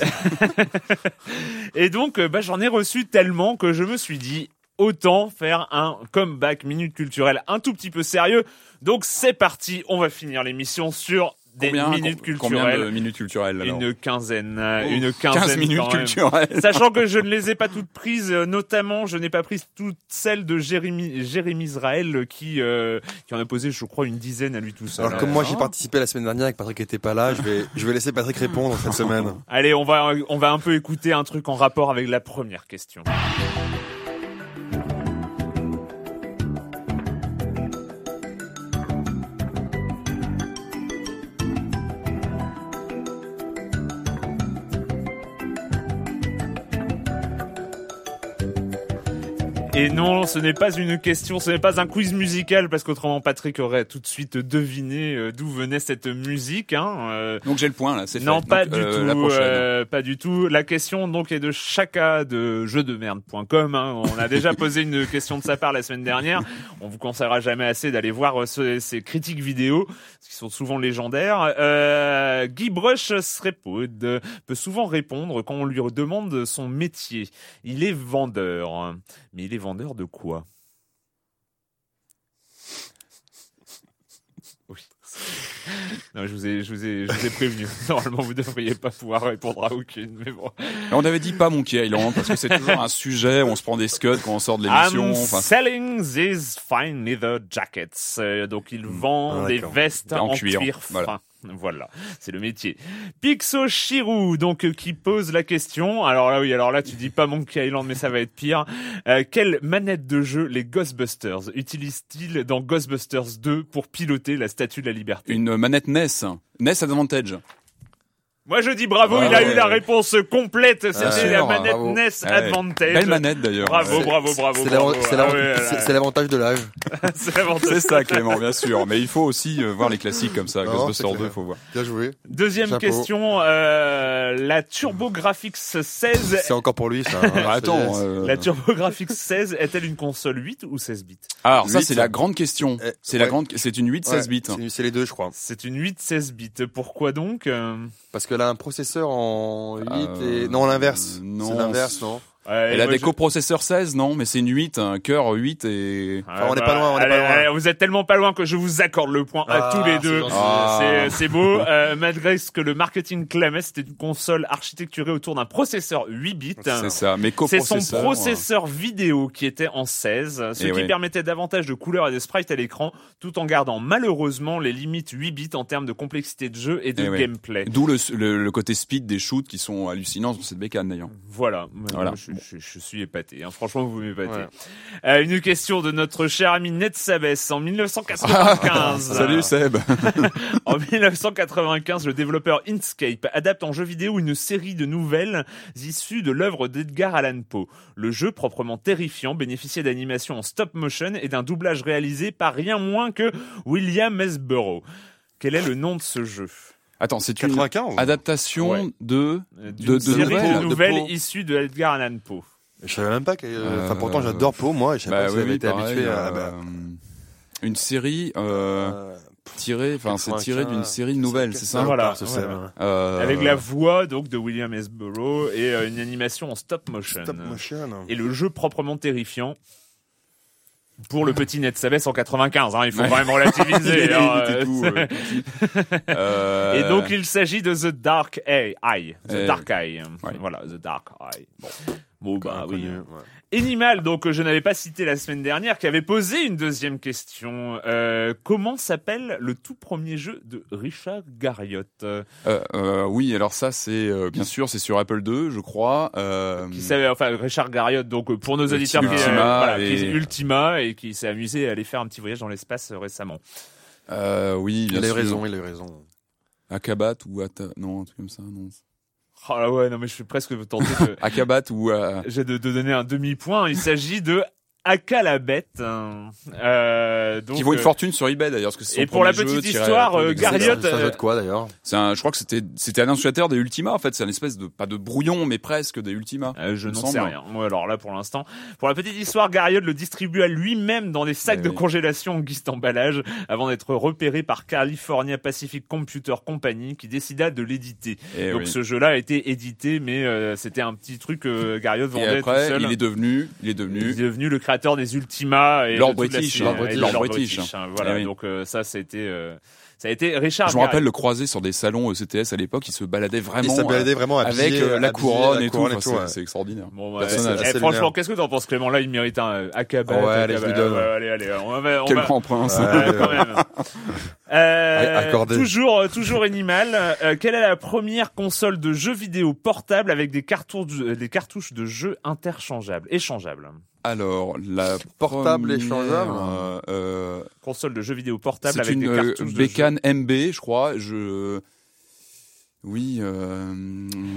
et donc bah, j'en ai reçu tellement que je me suis dit autant faire un comeback minute culturelle un tout petit peu sérieux. Donc c'est parti, on va finir l'émission sur des minutes culturelles. Combien de minutes culturelles Une quinzaine, oh, une quinzaine 15 minutes culturelles. Sachant que je ne les ai pas toutes prises, euh, notamment je n'ai pas pris toutes celles de Jérémy, Jérémy Israël qui euh, qui en a posé, je crois, une dizaine à lui tout seul. Alors comme moi j'ai participé la semaine dernière et que Patrick était pas là, je vais je vais laisser Patrick répondre cette semaine. Allez, on va on va un peu écouter un truc en rapport avec la première question. Et non, ce n'est pas une question, ce n'est pas un quiz musical parce qu'autrement Patrick aurait tout de suite deviné euh, d'où venait cette musique. Hein. Euh. Donc j'ai le point là, c'est Non, pas du euh, tout. pas du tout. La question donc est de Chaka de jeuxdemerde.com. Hein. On a déjà posé une question de sa part la semaine dernière. On vous conseillera jamais assez d'aller voir ces critiques vidéo qui sont souvent légendaires. Guy Brush Srepod peut souvent répondre quand on lui demande son métier. Il est vendeur. Mais il est vendeur de quoi? Oui. Non, je vous ai, je vous ai, je vous ai prévenu. Normalement, vous ne devriez pas pouvoir répondre à aucune, mais bon. On avait dit pas Monkey Island parce que c'est toujours un sujet où on se prend des scuds quand on sort de l'émission. I'm selling these fine leather jackets. Euh, donc, il vend ah, des vestes en, cuir, fin. Voilà, c'est le métier. Pixo Shirou, donc euh, qui pose la question. Alors là, oui, alors là, tu dis pas Monkey Island, mais ça va être pire. Euh, quelle manette de jeu les Ghostbusters utilisent-ils dans Ghostbusters 2 pour piloter la Statue de la Liberté? Une manette NES, NES Advantage. Moi je dis bravo, il a eu la réponse complète. C'était la manette NES Advantage. Belle manette d'ailleurs. Bravo, bravo, bravo. C'est l'avantage de l'âge. c'est ça Clément, bien sûr. Mais il faut aussi euh, voir les classiques comme ça. Ghostbusters 2, faut voir. Bien joué. Deuxième question, euh, la TurboGrafx 16. C'est encore pour lui ça. Hein. Attends. Euh... La TurboGrafx 16 est-elle une console 8 ou 16 bits? Alors ça c'est la grande question. Eh, c'est la grande, c'est une 8 16 bits. C'est les deux je crois. C'est une 8 16 bits. Pourquoi donc Parce que là un processeur en 8 et... Non, l'inverse. C'est l'inverse, non elle a des coprocesseurs 16, non Mais c'est une 8, un cœur 8 et... Enfin, on n'est pas loin, on est pas loin. vous êtes tellement pas loin que je vous accorde le point à tous les deux. C'est beau. Euh, malgré ce que le marketing clamait, c'était une console architecturée autour d'un processeur 8 bits. C'est ça, mais C'est son processeur vidéo qui était en 16, ce qui permettait davantage de couleurs et de sprites à l'écran, tout en gardant malheureusement les limites 8 bits en termes de complexité de jeu et de gameplay. D'où le, le, côté speed des shoots qui sont hallucinants sur cette bécane d'ailleurs. Voilà. voilà je, suis épaté. Hein. Franchement, vous m'épatez. Euh, une question de notre cher ami Ned Sabes en 1995. Salut Seb. en 1995, le développeur Inkscape adapte en jeu vidéo une série de nouvelles issues de l'œuvre d'Edgar Allan Poe. Le jeu, proprement terrifiant, bénéficiait d'animations en stop motion et d'un doublage réalisé par rien moins que William Esborough. Quel est le nom de ce jeu? Attends, c'est une adaptation de de, de, nouvelles, issues de Edgar Allan Poe. Je savais même pas que. Euh, enfin, pourtant, j'adore Poe, moi. Je savais bah, pas oui, été habitué à. Bah. Euh, une série. Euh, tirée, enfin c'est tiré d'une série de nouvelles, c'est ça Voilà. Euh... Avec la voix donc de William S. Burroughs et une animation en stop motion. Stop motion. Et le jeu proprement terrifiant pour le petit Ned Sabes en 95, hein, il faut vraiment relativiser. hein, euh, euh, Et donc il s'agit de The Dark Eye, The Dark Eye, voilà, The Dark Eye. Bon, bon bah oui. Animal, donc je n'avais pas cité la semaine dernière, qui avait posé une deuxième question. Euh, comment s'appelle le tout premier jeu de Richard Garriott euh, euh, Oui, alors ça c'est euh, bien sûr c'est sur Apple II, je crois. Euh... Qui savait, enfin Richard Garriott, donc pour nos auditeurs, Ultima, qui, voilà, et... qui est Ultima et qui s'est amusé à aller faire un petit voyage dans l'espace récemment. oui, bien il a eu raison, il a eu raison. Akabat ou Ata... non un truc comme ça, non. Oh ouais, non mais je suis presque tenté de... Akabat ou... Euh... J'ai de, de, donner un demi-point. Il s'agit de Akalabet. Euh, donc, qui vaut une fortune sur eBay d'ailleurs. Parce que et pour la petite histoire, euh, Garriott. Ça jeu de quoi d'ailleurs? C'est un, je crois que c'était, c'était un annonciateur des Ultima en fait. C'est un espèce de, pas de brouillon, mais presque des Ultima. Euh, je n'en sais rien. Ouais, alors là, pour l'instant, pour la petite histoire, Garriott le distribua lui-même dans des sacs Eh de oui. congélation en guise d'emballage avant d'être repéré par California Pacific Computer Company qui décida de l'éditer. Et donc oui. ce jeu-là a été édité, mais euh, c'était un petit truc que Garriott Et vendait après, tout seul. il est devenu, il est devenu. Il est devenu le créateur des Ultima et Lord de toute la British, Lord British. Lord British, British. hein, voilà, Eh oui. donc euh, ça c'était euh, ça a été Richard. Je me rappelle le croiser sur des salons ECTS à l'époque. Il se baladait vraiment. Il s'est baladé euh, vraiment habillé, avec euh, la habillé, couronne la et tout. couronne et Enfin, tout, c'est- ouais. C'est extraordinaire. Bon, ouais, Personnage. eh, franchement, qu'est-ce que t'en penses, Clément? Là, il mérite un Akabat. Ouais, allez, je lui donne. ouais, allez, allez, on va, on Quel va- grand prince. Quand même. Euh, Accordé. toujours, euh, toujours Animal. Euh, quelle est la première console de jeux vidéo portable avec des cartouches, de- des cartouches de jeux interchangeables, échangeables? Alors, la Portable première, échangeable. euh, euh, Console de jeux vidéo portable c'est avec une des euh, de MB, je crois. Je oui, euh,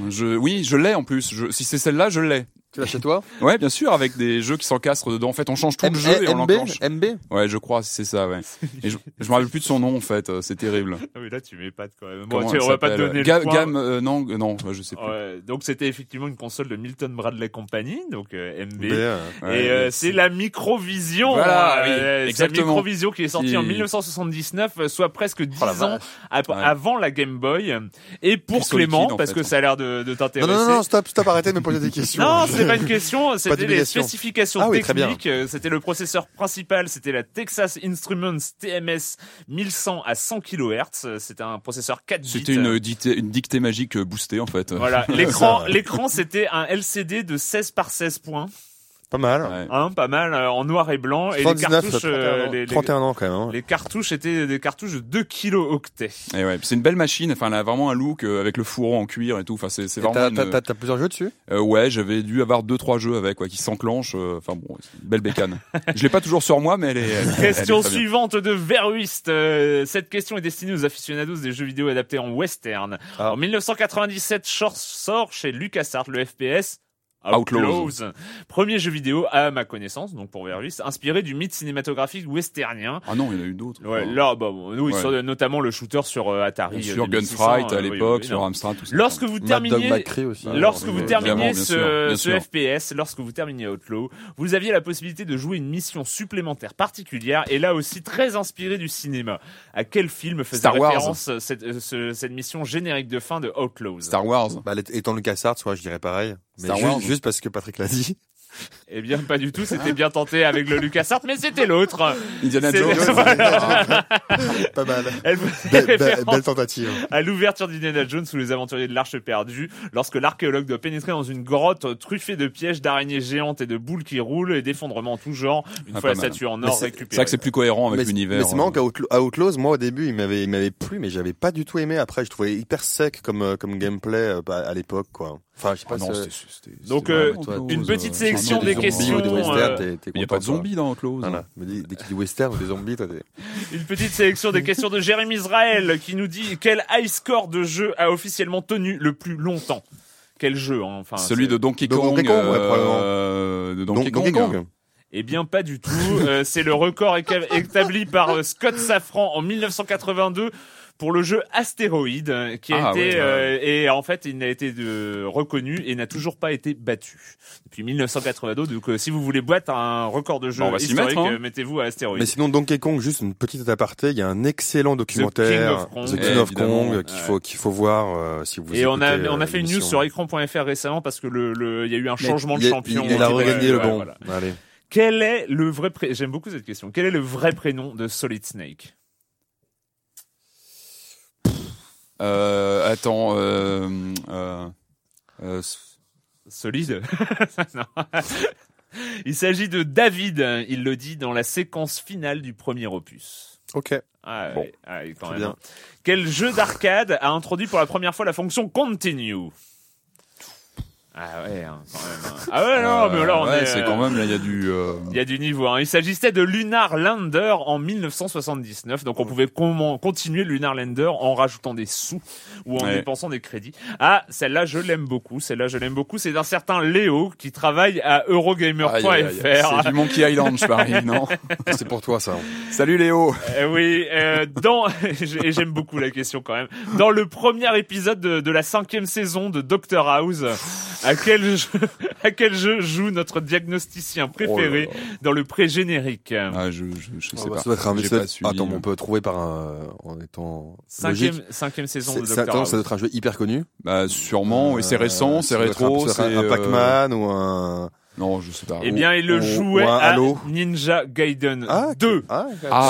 je oui, je l'ai en plus. Je... Si c'est celle-là, je l'ai. Tu l'as chez toi? Ouais, bien sûr, avec des jeux qui s'encastrent dedans. En fait, on change tout le jeu et on MB l'enclenche. MB Ouais, je crois, c'est ça, ouais. Et je, je me rappelle plus de son nom, en fait. euh, C'est terrible. jeux. Ah oui, là, tu m'épates quand même. Bon, tu- va pas te donner Ga- le point. Gamme, euh, non, euh, non, je sais plus. Ouais, donc c'était effectivement une console de Milton Bradley Company, donc euh, MB. Et euh, mais c'est la Microvision. Voilà, oui, euh, c'est la exactement. Microvision qui est sortie Qui- en 1979, euh, soit presque 10 Oh la ans avant la Game Boy. Et pour Clément, parce fait, que hein. ça a l'air de, de Non, t'intéresser. non, non, stop, stop, arrêtez de me poser des questions. Non, c'était pas une question, c'était les spécifications Ah oui, techniques. Euh, C'était le processeur principal, c'était la Texas Instruments TMS 1100 à 100 kHz. C'était un processeur 4 bits. C'était une dictée, une dictée magique euh, boostée, en fait. Voilà, l'écran, l'écran, c'était un LCD de 16 par 16 points, Pas mal. Ouais. hein, pas mal, euh, en noir et blanc. Et les 79, cartouches, 31 euh, ans. les, les- 31 ans quand même. hein. les cartouches étaient des cartouches de 2 kilooctets. Et ouais, c'est une belle machine. Enfin, elle a vraiment un look euh, avec le fourreau en cuir et tout. Enfin, c'est c'est Et vraiment. T'as une- t'as- plusieurs jeux dessus? Euh, ouais, j'avais dû avoir deux trois jeux avec, quoi, qui s'enclenchent. Enfin bon, c'est une belle bécane. Je l'ai pas toujours sur moi, mais elle est. elle- elle est Question très bien. suivante de Veruist. Euh, cette question est destinée aux aficionados des jeux vidéo adaptés en western. Ah. En 1997, Short sort chez LucasArts le FPS Outlaws. Outlaws. Premier jeu vidéo à ma connaissance, donc pour Veruist, inspiré du mythe cinématographique westernien. Ah non, il y en a eu d'autres. Ouais, Enfin, là, bah, bon, oui, Ouais. sur- notamment le shooter sur euh, Atari. sur euh, 2600, Gunfight euh, à oui, l'époque, oui, sur. Amstrad, tout ça. Lorsque vous terminiez, aussi. lorsque vous terminiez bien ce, sûr, bien ce sûr. FPS, lorsque vous terminiez Outlaw, vous aviez la possibilité de jouer une mission supplémentaire particulière et là aussi très inspirée du cinéma. À quel film faisait Star Wars. référence cette, euh, ce- cette mission générique de fin de Outlaws? Star Wars. Bah, étant LucasArts, ouais, je dirais pareil. Mais Star juste, Wars. juste parce que Patrick l'a dit. Eh bien, pas du tout. C'était bien tenté avec le LucasArts, mais c'était l'autre. Indiana Jones. Voilà. Pas mal. Elle Belle, tentative. à l'ouverture d'Indiana Jones sous les aventuriers de l'Arche perdue, lorsque l'archéologue doit pénétrer dans une grotte truffée de pièges d'araignées géantes et de boules qui roulent et d'effondrements en tout genre, une Ah, fois la statue en or c'est- récupérée. C'est vrai que c'est plus cohérent avec l'univers. mais c'est marrant euh. qu'à Outlaws, moi au début, il m'avait, il m'avait plu, mais j'avais pas du tout aimé. Après, je trouvais hyper sec comme euh, comme gameplay euh, bah, à l'époque, quoi. Enfin, je sais pas. Ah non, c'était- Donc, c'était euh, toi, une petite sélection des questions, des euh, t'es Il n'y a pas de zombies dans Outlaws. Voilà. Me dis- Dès qu'il dit western ou des zombies, toi, t'es- Une petite sélection des questions de Jérémy Israël qui nous dit quel high score de jeu a officiellement tenu le plus longtemps? Quel jeu hein, enfin Celui c'est- de Donkey De Kong. Donkey Kong, ouais, euh, de Donkey Kong. Kong. Eh bien, pas du tout. Euh, c'est le record éca- établi par euh, Scott Safran en 1982 pour le jeu Astéroïde, euh, qui a Ah, été ouais, ouais. euh, et en fait il n'a été de, reconnu et n'a toujours pas été battu depuis 1982. Donc, euh, si vous voulez battre un record de jeu on va s'y historique, mettre, hein. euh, mettez-vous à Astéroïde. Mais sinon, Donkey Kong, juste une petite aparté, il y a un excellent documentaire, of Kong. The King of. Kong, qu'il faut, qu'il faut voir euh, si vous Et on a, on euh, a fait une news sur écran.fr récemment parce que le, le, il y a eu un Mais changement de champion. Il, il a regagné le ouais, bon. voilà. Allez. Quel est le vrai pré... J'aime beaucoup cette question. Quel est le vrai prénom de Solid Snake? Euh, attends, euh, euh, euh, Solide. Il s'agit de David, il le dit dans la séquence finale du premier opus. Ok. Ah, bon. Ah, quand même. Bien. Quel jeu d'arcade a introduit pour la première fois la fonction continue? Ah ouais, hein, quand même. Hein. Ah ouais, non, mais là on ouais, est. C'est quand même là, il y a du. Euh... Il y a du niveau. Hein. Il s'agissait de Lunar Lander en 1979, donc on pouvait comment continuer Lunar Lander en rajoutant des sous ou en ouais. dépensant des crédits. Ah, celle-là je l'aime beaucoup. Celle-là je l'aime beaucoup. C'est d'un certain Léo qui travaille à Eurogamer.fr. C'est du Monkey Island, je parie, non? C'est pour toi ça. Salut Léo. Euh, oui, euh, dans et j'aime beaucoup la question quand même. Dans le premier épisode de, de la cinquième saison de Doctor House à quel jeu, à quel jeu joue notre diagnosticien préféré oh dans le pré-générique? Ah, je, je, je sais oh, pas. Ça doit être un message. Attends, on peut trouver par un, en étant cinquième, logique. cinquième saison de Doctor House. Ça doit être un jeu hyper connu. Bah, sûrement. et c'est récent, c'est rétro, c'est un, un Pac-Man ou un. Non, je sais pas. Eh bien, il le jouait à Ninja Gaiden ah, 2 ah,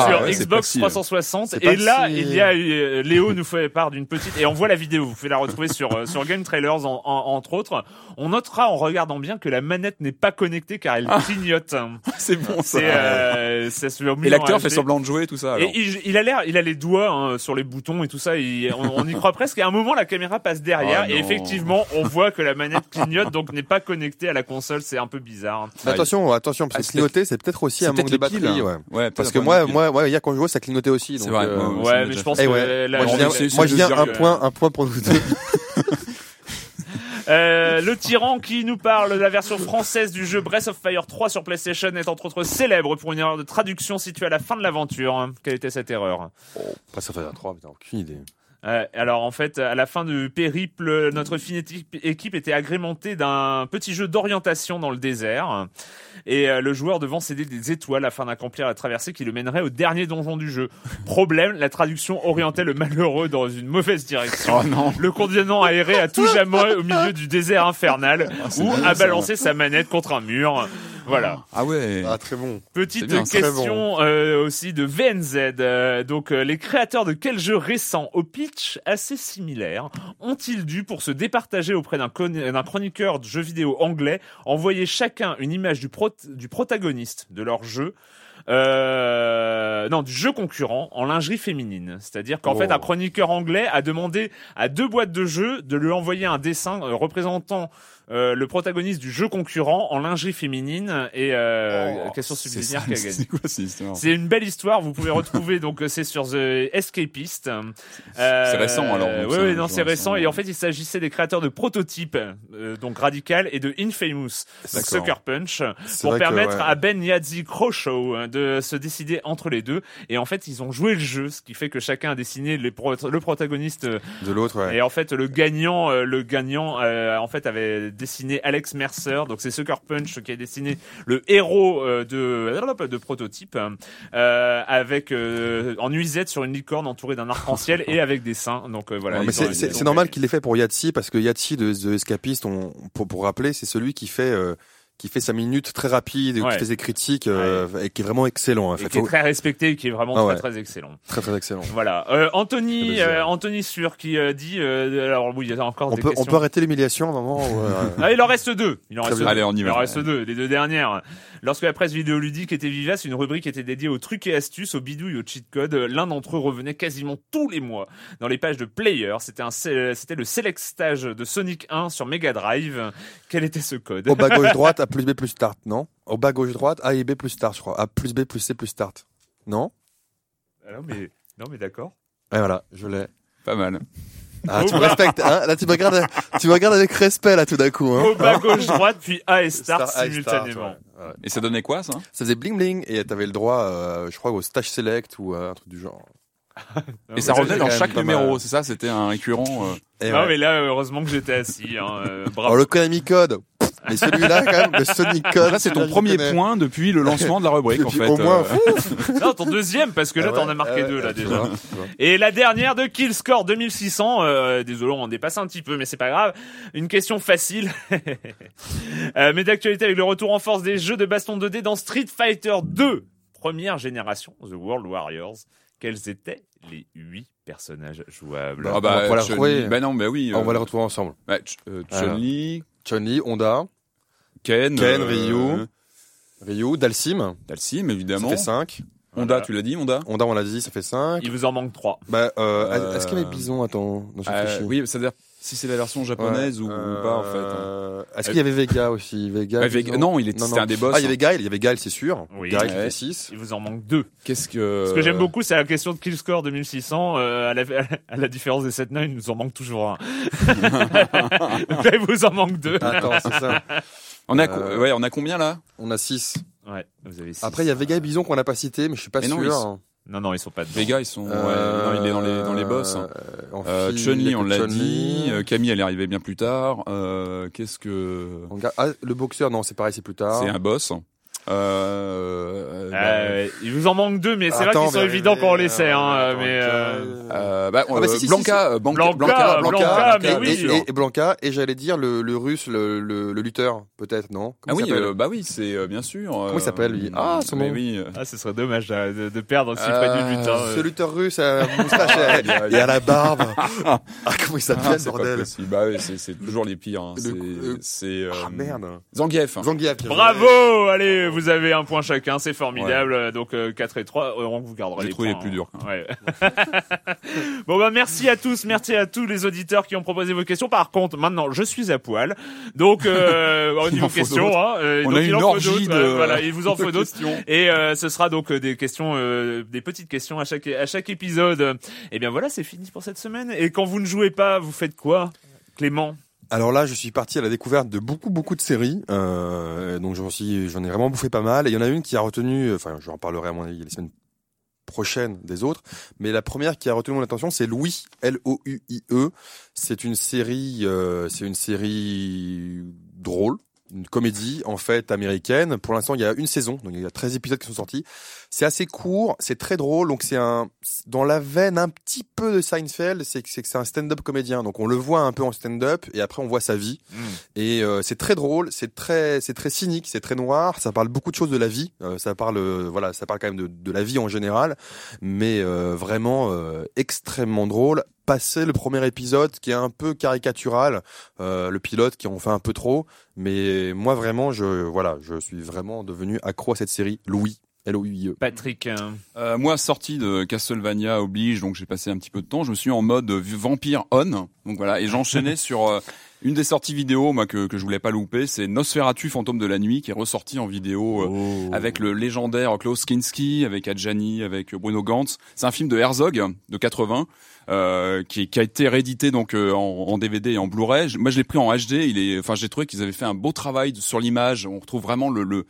sur ouais, Xbox si, 360. Et là, si... il y a eu, Léo nous fait part d'une petite, et on voit la vidéo. Vous pouvez la retrouver sur sur Game Trailers en, en, entre autres. On notera en regardant bien que la manette n'est pas connectée car elle clignote. c'est bon ça. Euh, ça se et l'acteur fait semblant de jouer tout ça. Alors. Et il, il, a l'air, il a les doigts hein, sur les boutons et tout ça. Il, on, on, y croit presque. Et à un moment, la caméra passe derrière et effectivement, on voit que la manette clignote, donc n'est pas connectée à la console. C'est un peu bizarre. Attention, attention, parce que clignoter, c'est peut-être aussi un manque de batterie. Piles, ouais. ouais parce que moi, moi, ouais, hier quand je jouais, ça clignotait aussi. C'est vrai. Euh, ouais, mais je pense que ouais. la, moi, je viens, moi, je viens un point, un point pour vous deux. Euh, le tyran qui nous parle de la version française du jeu Breath of Fire 3 sur PlayStation est entre autres célèbre pour une erreur de traduction située à la fin de l'aventure. Quelle était cette erreur? Oh, Breath of Fire 3, putain, aucune idée. Euh, alors en fait, à la fin du périple, notre fine équipe était agrémentée d'un petit jeu d'orientation dans le désert, et euh, le joueur devant céder des étoiles afin d'accomplir la traversée qui le mènerait au dernier donjon du jeu. Problème, la traduction orientait le malheureux dans une mauvaise direction. Oh non. Le condamnant à errer à tout jamais au milieu du désert infernal, Ah, ou à balancer sa manette contre un mur. Voilà. Ah ouais. Ah très bon. Petite bien, question bon. euh, aussi de VNZ. Euh, donc euh, les créateurs de quel jeu récent au pitch assez similaire ont-ils dû pour se départager auprès d'un chroniqueur de jeux vidéo anglais envoyer chacun une image du, pro du protagoniste de leur jeu euh, non, du jeu concurrent en lingerie féminine? C'est-à-dire qu'en Oh. fait, un chroniqueur anglais a demandé à deux boîtes de jeux de lui envoyer un dessin euh, représentant euh, le protagoniste du jeu concurrent en lingerie féminine et euh, Oh, question subsidiaire qui a gagné. C'est quoi cette histoire C'est une belle histoire. Vous pouvez retrouver donc euh, c'est sur The Escapist. Euh, C'est récent, alors, Oui, oui, non, c'est récent. Et en fait, il s'agissait des créateurs de prototypes, euh, donc Radical et de Infamous. Sucker Punch, pour que, permettre ouais. à Ben Yazzie Croshaw euh, de se décider entre les deux. Et en fait, ils ont joué le jeu, ce qui fait que chacun a dessiné les pro- le protagoniste. euh, De l'autre, ouais. Et en fait, le gagnant, euh, le gagnant, euh, en fait, avait dessiné Alex Mercer. Donc c'est Sucker Punch qui a dessiné le héros euh, de de prototype euh, avec euh, en nuisette sur une licorne entourée d'un arc-en-ciel et avec des seins. Donc euh, voilà. C'est- normal qu'il l'ait fait pour Yahtzee parce que Yahtzee de The Escapist, on, pour, pour rappeler, c'est celui qui fait qui fait sa minute très rapide, Ouais. qui fait ses critiques euh, et qui est vraiment excellent. En et fait, qui est très respecté et qui est vraiment Ah très ouais. très excellent. très très excellent. Voilà. Euh, Anthony, euh, Anthony Sur qui euh, dit. euh, alors oui, il y a encore On des peut on questions. peut arrêter l'humiliation à un moment. ou, euh, Ah, il en reste deux. Il en reste deux. Allez, on y Il va. en reste deux. Les deux dernières. Lorsque la presse vidéoludique était vivace, une rubrique était dédiée aux trucs et astuces, aux bidouilles, aux cheat codes. L'un d'entre eux revenait quasiment tous les mois dans les pages de Player. C'était un, c'était le select stage de Sonic 1 sur Mega Drive. Quel était ce code? Au bas gauche droite, A plus B plus start, non Au bas gauche droite, A et B plus start, je crois. A plus B plus C plus start. Non Ah non, mais, non, mais d'accord. Et voilà, je l'ai. Pas mal. Ah, tu Au me bas- respectes, hein Là, tu me regardes, tu me regardes avec respect, là, tout d'un coup, hein Au bas gauche droite, puis A et Start Star- A et start, simultanément. ouais. Et ça donnait quoi ça Ça faisait bling bling et t'avais le droit, euh, je crois, au stage select ou euh, un truc du genre. Et ça revenait dans chaque numéro, c'est ça C'était un récurrent. euh. Et non, ouais. mais là, heureusement que j'étais assis. Hein. euh, bravo. Alors le Konami Code, mais celui-là quand même, le Sonic Code. Ça, c'est ton premier connais. point depuis le lancement de la rubrique, en fait. au moins, euh. Non, ton deuxième, parce que là, Ah t'en as marqué ah ouais, deux, là, déjà. vois, tu vois. Et la dernière de Killscore 2600, euh, désolé, on en dépasse un petit peu, mais c'est pas grave. Une question facile. euh, mais d'actualité avec le retour en force des jeux de baston 2D dans Street Fighter 2, première génération, The World Warriors. Quels étaient les huit personnages jouables Ah bah, on va la retrouver. Bah non, bah oui. On euh, va les retrouver ensemble. Ch- euh, Voilà. Chun-Li, Chun-Li, Honda, Ken, Ken, euh, Ryu. Ryu, Dalsim. Dalsim, évidemment. Ça fait 5. Honda, tu l'as dit, Honda Honda, on l'a dit, ça fait 5. Il vous en manque 3. Bah, euh, est-ce qu'il y avait Bison Attends, non, euh, Oui, c'est-à-dire si c'est la version japonaise ou, pas en fait. Hein. Est-ce qu'il y avait Vega aussi Vega, Non, il était un des boss. Ah, il y avait Gail, il y y avait c'est sûr. Oui. Gail fait 6. Il vous en manque 2. Qu'est-ce que Ce que j'aime beaucoup, c'est la question de kill score 2600. Euh, à, la, à la différence des 7 9 il nous en manque toujours un. il vous en manque 2. Attends, c'est ça. On a, euh, ouais, on a combien là? On a 6. Ouais, vous avez 6. Après, il y a Vega et Bison qu'on n'a pas cité, mais je suis pas sûr. Non, non, ils sont pas dedans. Les gars, ils sont. Euh, non, il est dans les dans les boss. Hein. Euh, Chun Li, on l'a dit. Euh, Camille, elle est arrivée bien plus tard. Euh, Qu'est-ce que ah, le boxeur, non, c'est pareil, c'est plus tard. C'est un boss. Euh, bah, il vous en manque deux, mais c'est vrai qu'ils sont évidents quand on les sait. Hein, mais euh, ah Blanca, Blanca, Blanca, Blanca, mais oui, et, et, Blanca, et j'allais dire le, le russe, le, le, le lutteur, peut-être, non? Comment Ah oui, euh, bah oui, c'est euh, bien sûr. Comment il s'appelle lui? Ah, son nom. Oui. Ah, ce serait dommage de, de perdre s'il ferait du lutteur. Ce lutteur russe à moustache et à la barbe. ah, comment il s'appelle, bordel? Bah c'est toujours les pires. Hein. C'est ah merde. Zangief. Zangief. Bravo, allez, vous avez un point chacun, c'est formidable. Donc 4 et 3, on vous gardera les points. Trouvé les plus durs. Ouais. bon bah merci à tous, merci à tous les auditeurs qui ont proposé vos questions. Par contre, maintenant, je suis à poil, donc euh, au niveau questions, hein, euh, on a une orgie de... voilà, il vous en faut d'autres. Et euh, ce sera donc euh, des questions, euh, des petites questions à chaque à chaque épisode. Et eh bien voilà, c'est fini pour cette semaine. Et quand vous ne jouez pas, vous faites quoi, Clément? Alors là, je suis parti à la découverte de beaucoup, beaucoup de séries. Euh, donc j'en suis, j'en ai vraiment bouffé pas mal. Et il y en a une qui a retenu, enfin, je en parlerai à mon avis les semaines prochaine des autres. Mais la première qui a retenu mon attention, c'est Louis, L-O-U-I-E. C'est une série, euh, c'est une série drôle, une comédie en fait américaine. Pour l'instant, il y a une saison, donc il y a 13 épisodes qui sont sortis. C'est assez court, c'est très drôle, donc c'est un dans la veine un petit peu de Seinfeld, c'est que c'est un stand-up comédien. Donc on le voit un peu en stand-up et après on voit sa vie. Mm. Et euh, c'est très drôle, c'est très c'est très cynique, c'est très noir, ça parle beaucoup de choses de la vie, euh, ça parle euh, voilà, ça parle quand même de, de la vie en général, mais vraiment extrêmement drôle passé le premier épisode qui est un peu caricatural, euh, le pilote qui en fait un peu trop, mais moi vraiment je voilà, je suis vraiment devenu accro à cette série Louis L-O-U-I-E. Patrick euh, euh... moi sorti de Castlevania oblige donc j'ai passé un petit peu de temps, je me suis en mode vampire on donc voilà et j'enchaînais sur euh, une des sorties vidéo moi que, que je voulais pas louper, c'est Nosferatu fantôme de la nuit qui est ressorti en vidéo euh, oh. avec le légendaire Klaus Kinski, avec Adjani, avec Bruno Gantz. C'est un film de Herzog de 80 euh, qui, qui, a été réédité donc euh, en, en, DVD et en Blu-ray. Moi je l'ai pris en HD, il est enfin j'ai trouvé qu'ils avaient fait un beau travail sur l'image, on retrouve vraiment le, le,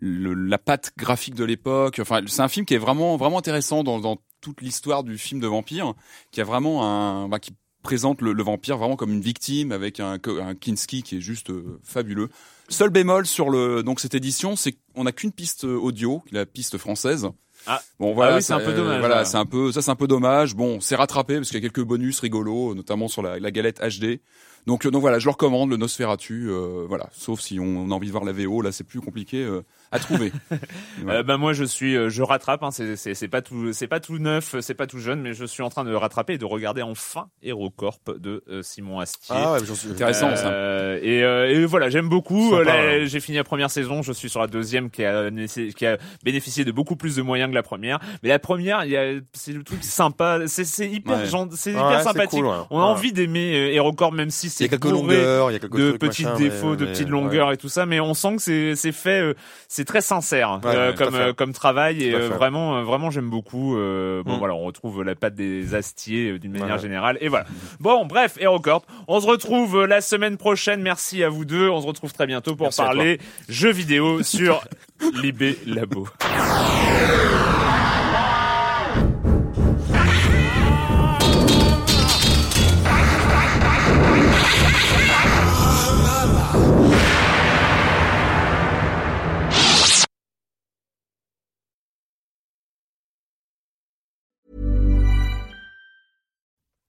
la patte graphique de l'époque. Enfin, c'est un film qui est vraiment vraiment intéressant dans, dans toute l'histoire du film de vampire, qui a vraiment un bah, qui présente le, vampire vraiment comme une victime avec un, un Kinski qui est juste euh, fabuleux. Seul bémol sur le donc cette édition, c'est qu'on n'a qu'une piste audio, la piste française. Ah, bon voilà, ah oui, c'est un peu dommage. Voilà, c'est un peu ça, c'est un peu dommage. Bon, c'est rattrapé parce qu'il y a quelques bonus rigolos, notamment sur la, la galette HD. Donc, donc voilà, je le recommande le Nosferatu. Euh, voilà, sauf si on a envie de voir la VO, là c'est plus compliqué. Euh, à trouver. euh, bah moi je suis, euh, je rattrape. Hein, c'est c'est pas tout, c'est pas tout neuf, c'est pas tout jeune, mais je suis en train de rattraper et de regarder enfin HeroCorp de euh, Simon Astier. Ah ouais, suis intéressant ça. Euh, et, et, voilà, j'aime beaucoup. J'ai fini la première saison, je suis sur la deuxième qui a qui a bénéficié de beaucoup plus de moyens que la première. Mais la première, il y a c'est le truc sympa, c'est hyper c'est hyper sympathique. On a envie d'aimer HeroCorp même si c'est quelques longueurs, il y a quelques de petits défauts, de petites longueurs et tout ça, mais on sent que c'est c'est fait c'est très sincère euh, comme euh, comme travail et euh, vraiment vraiment j'aime beaucoup. bon mm. voilà, on retrouve la patte des astiers d'une manière générale et voilà. Bon bref, HeroCorp, on se retrouve la semaine prochaine. Merci à vous deux. On se retrouve très bientôt pour parler jeux vidéo sur Libé Labo.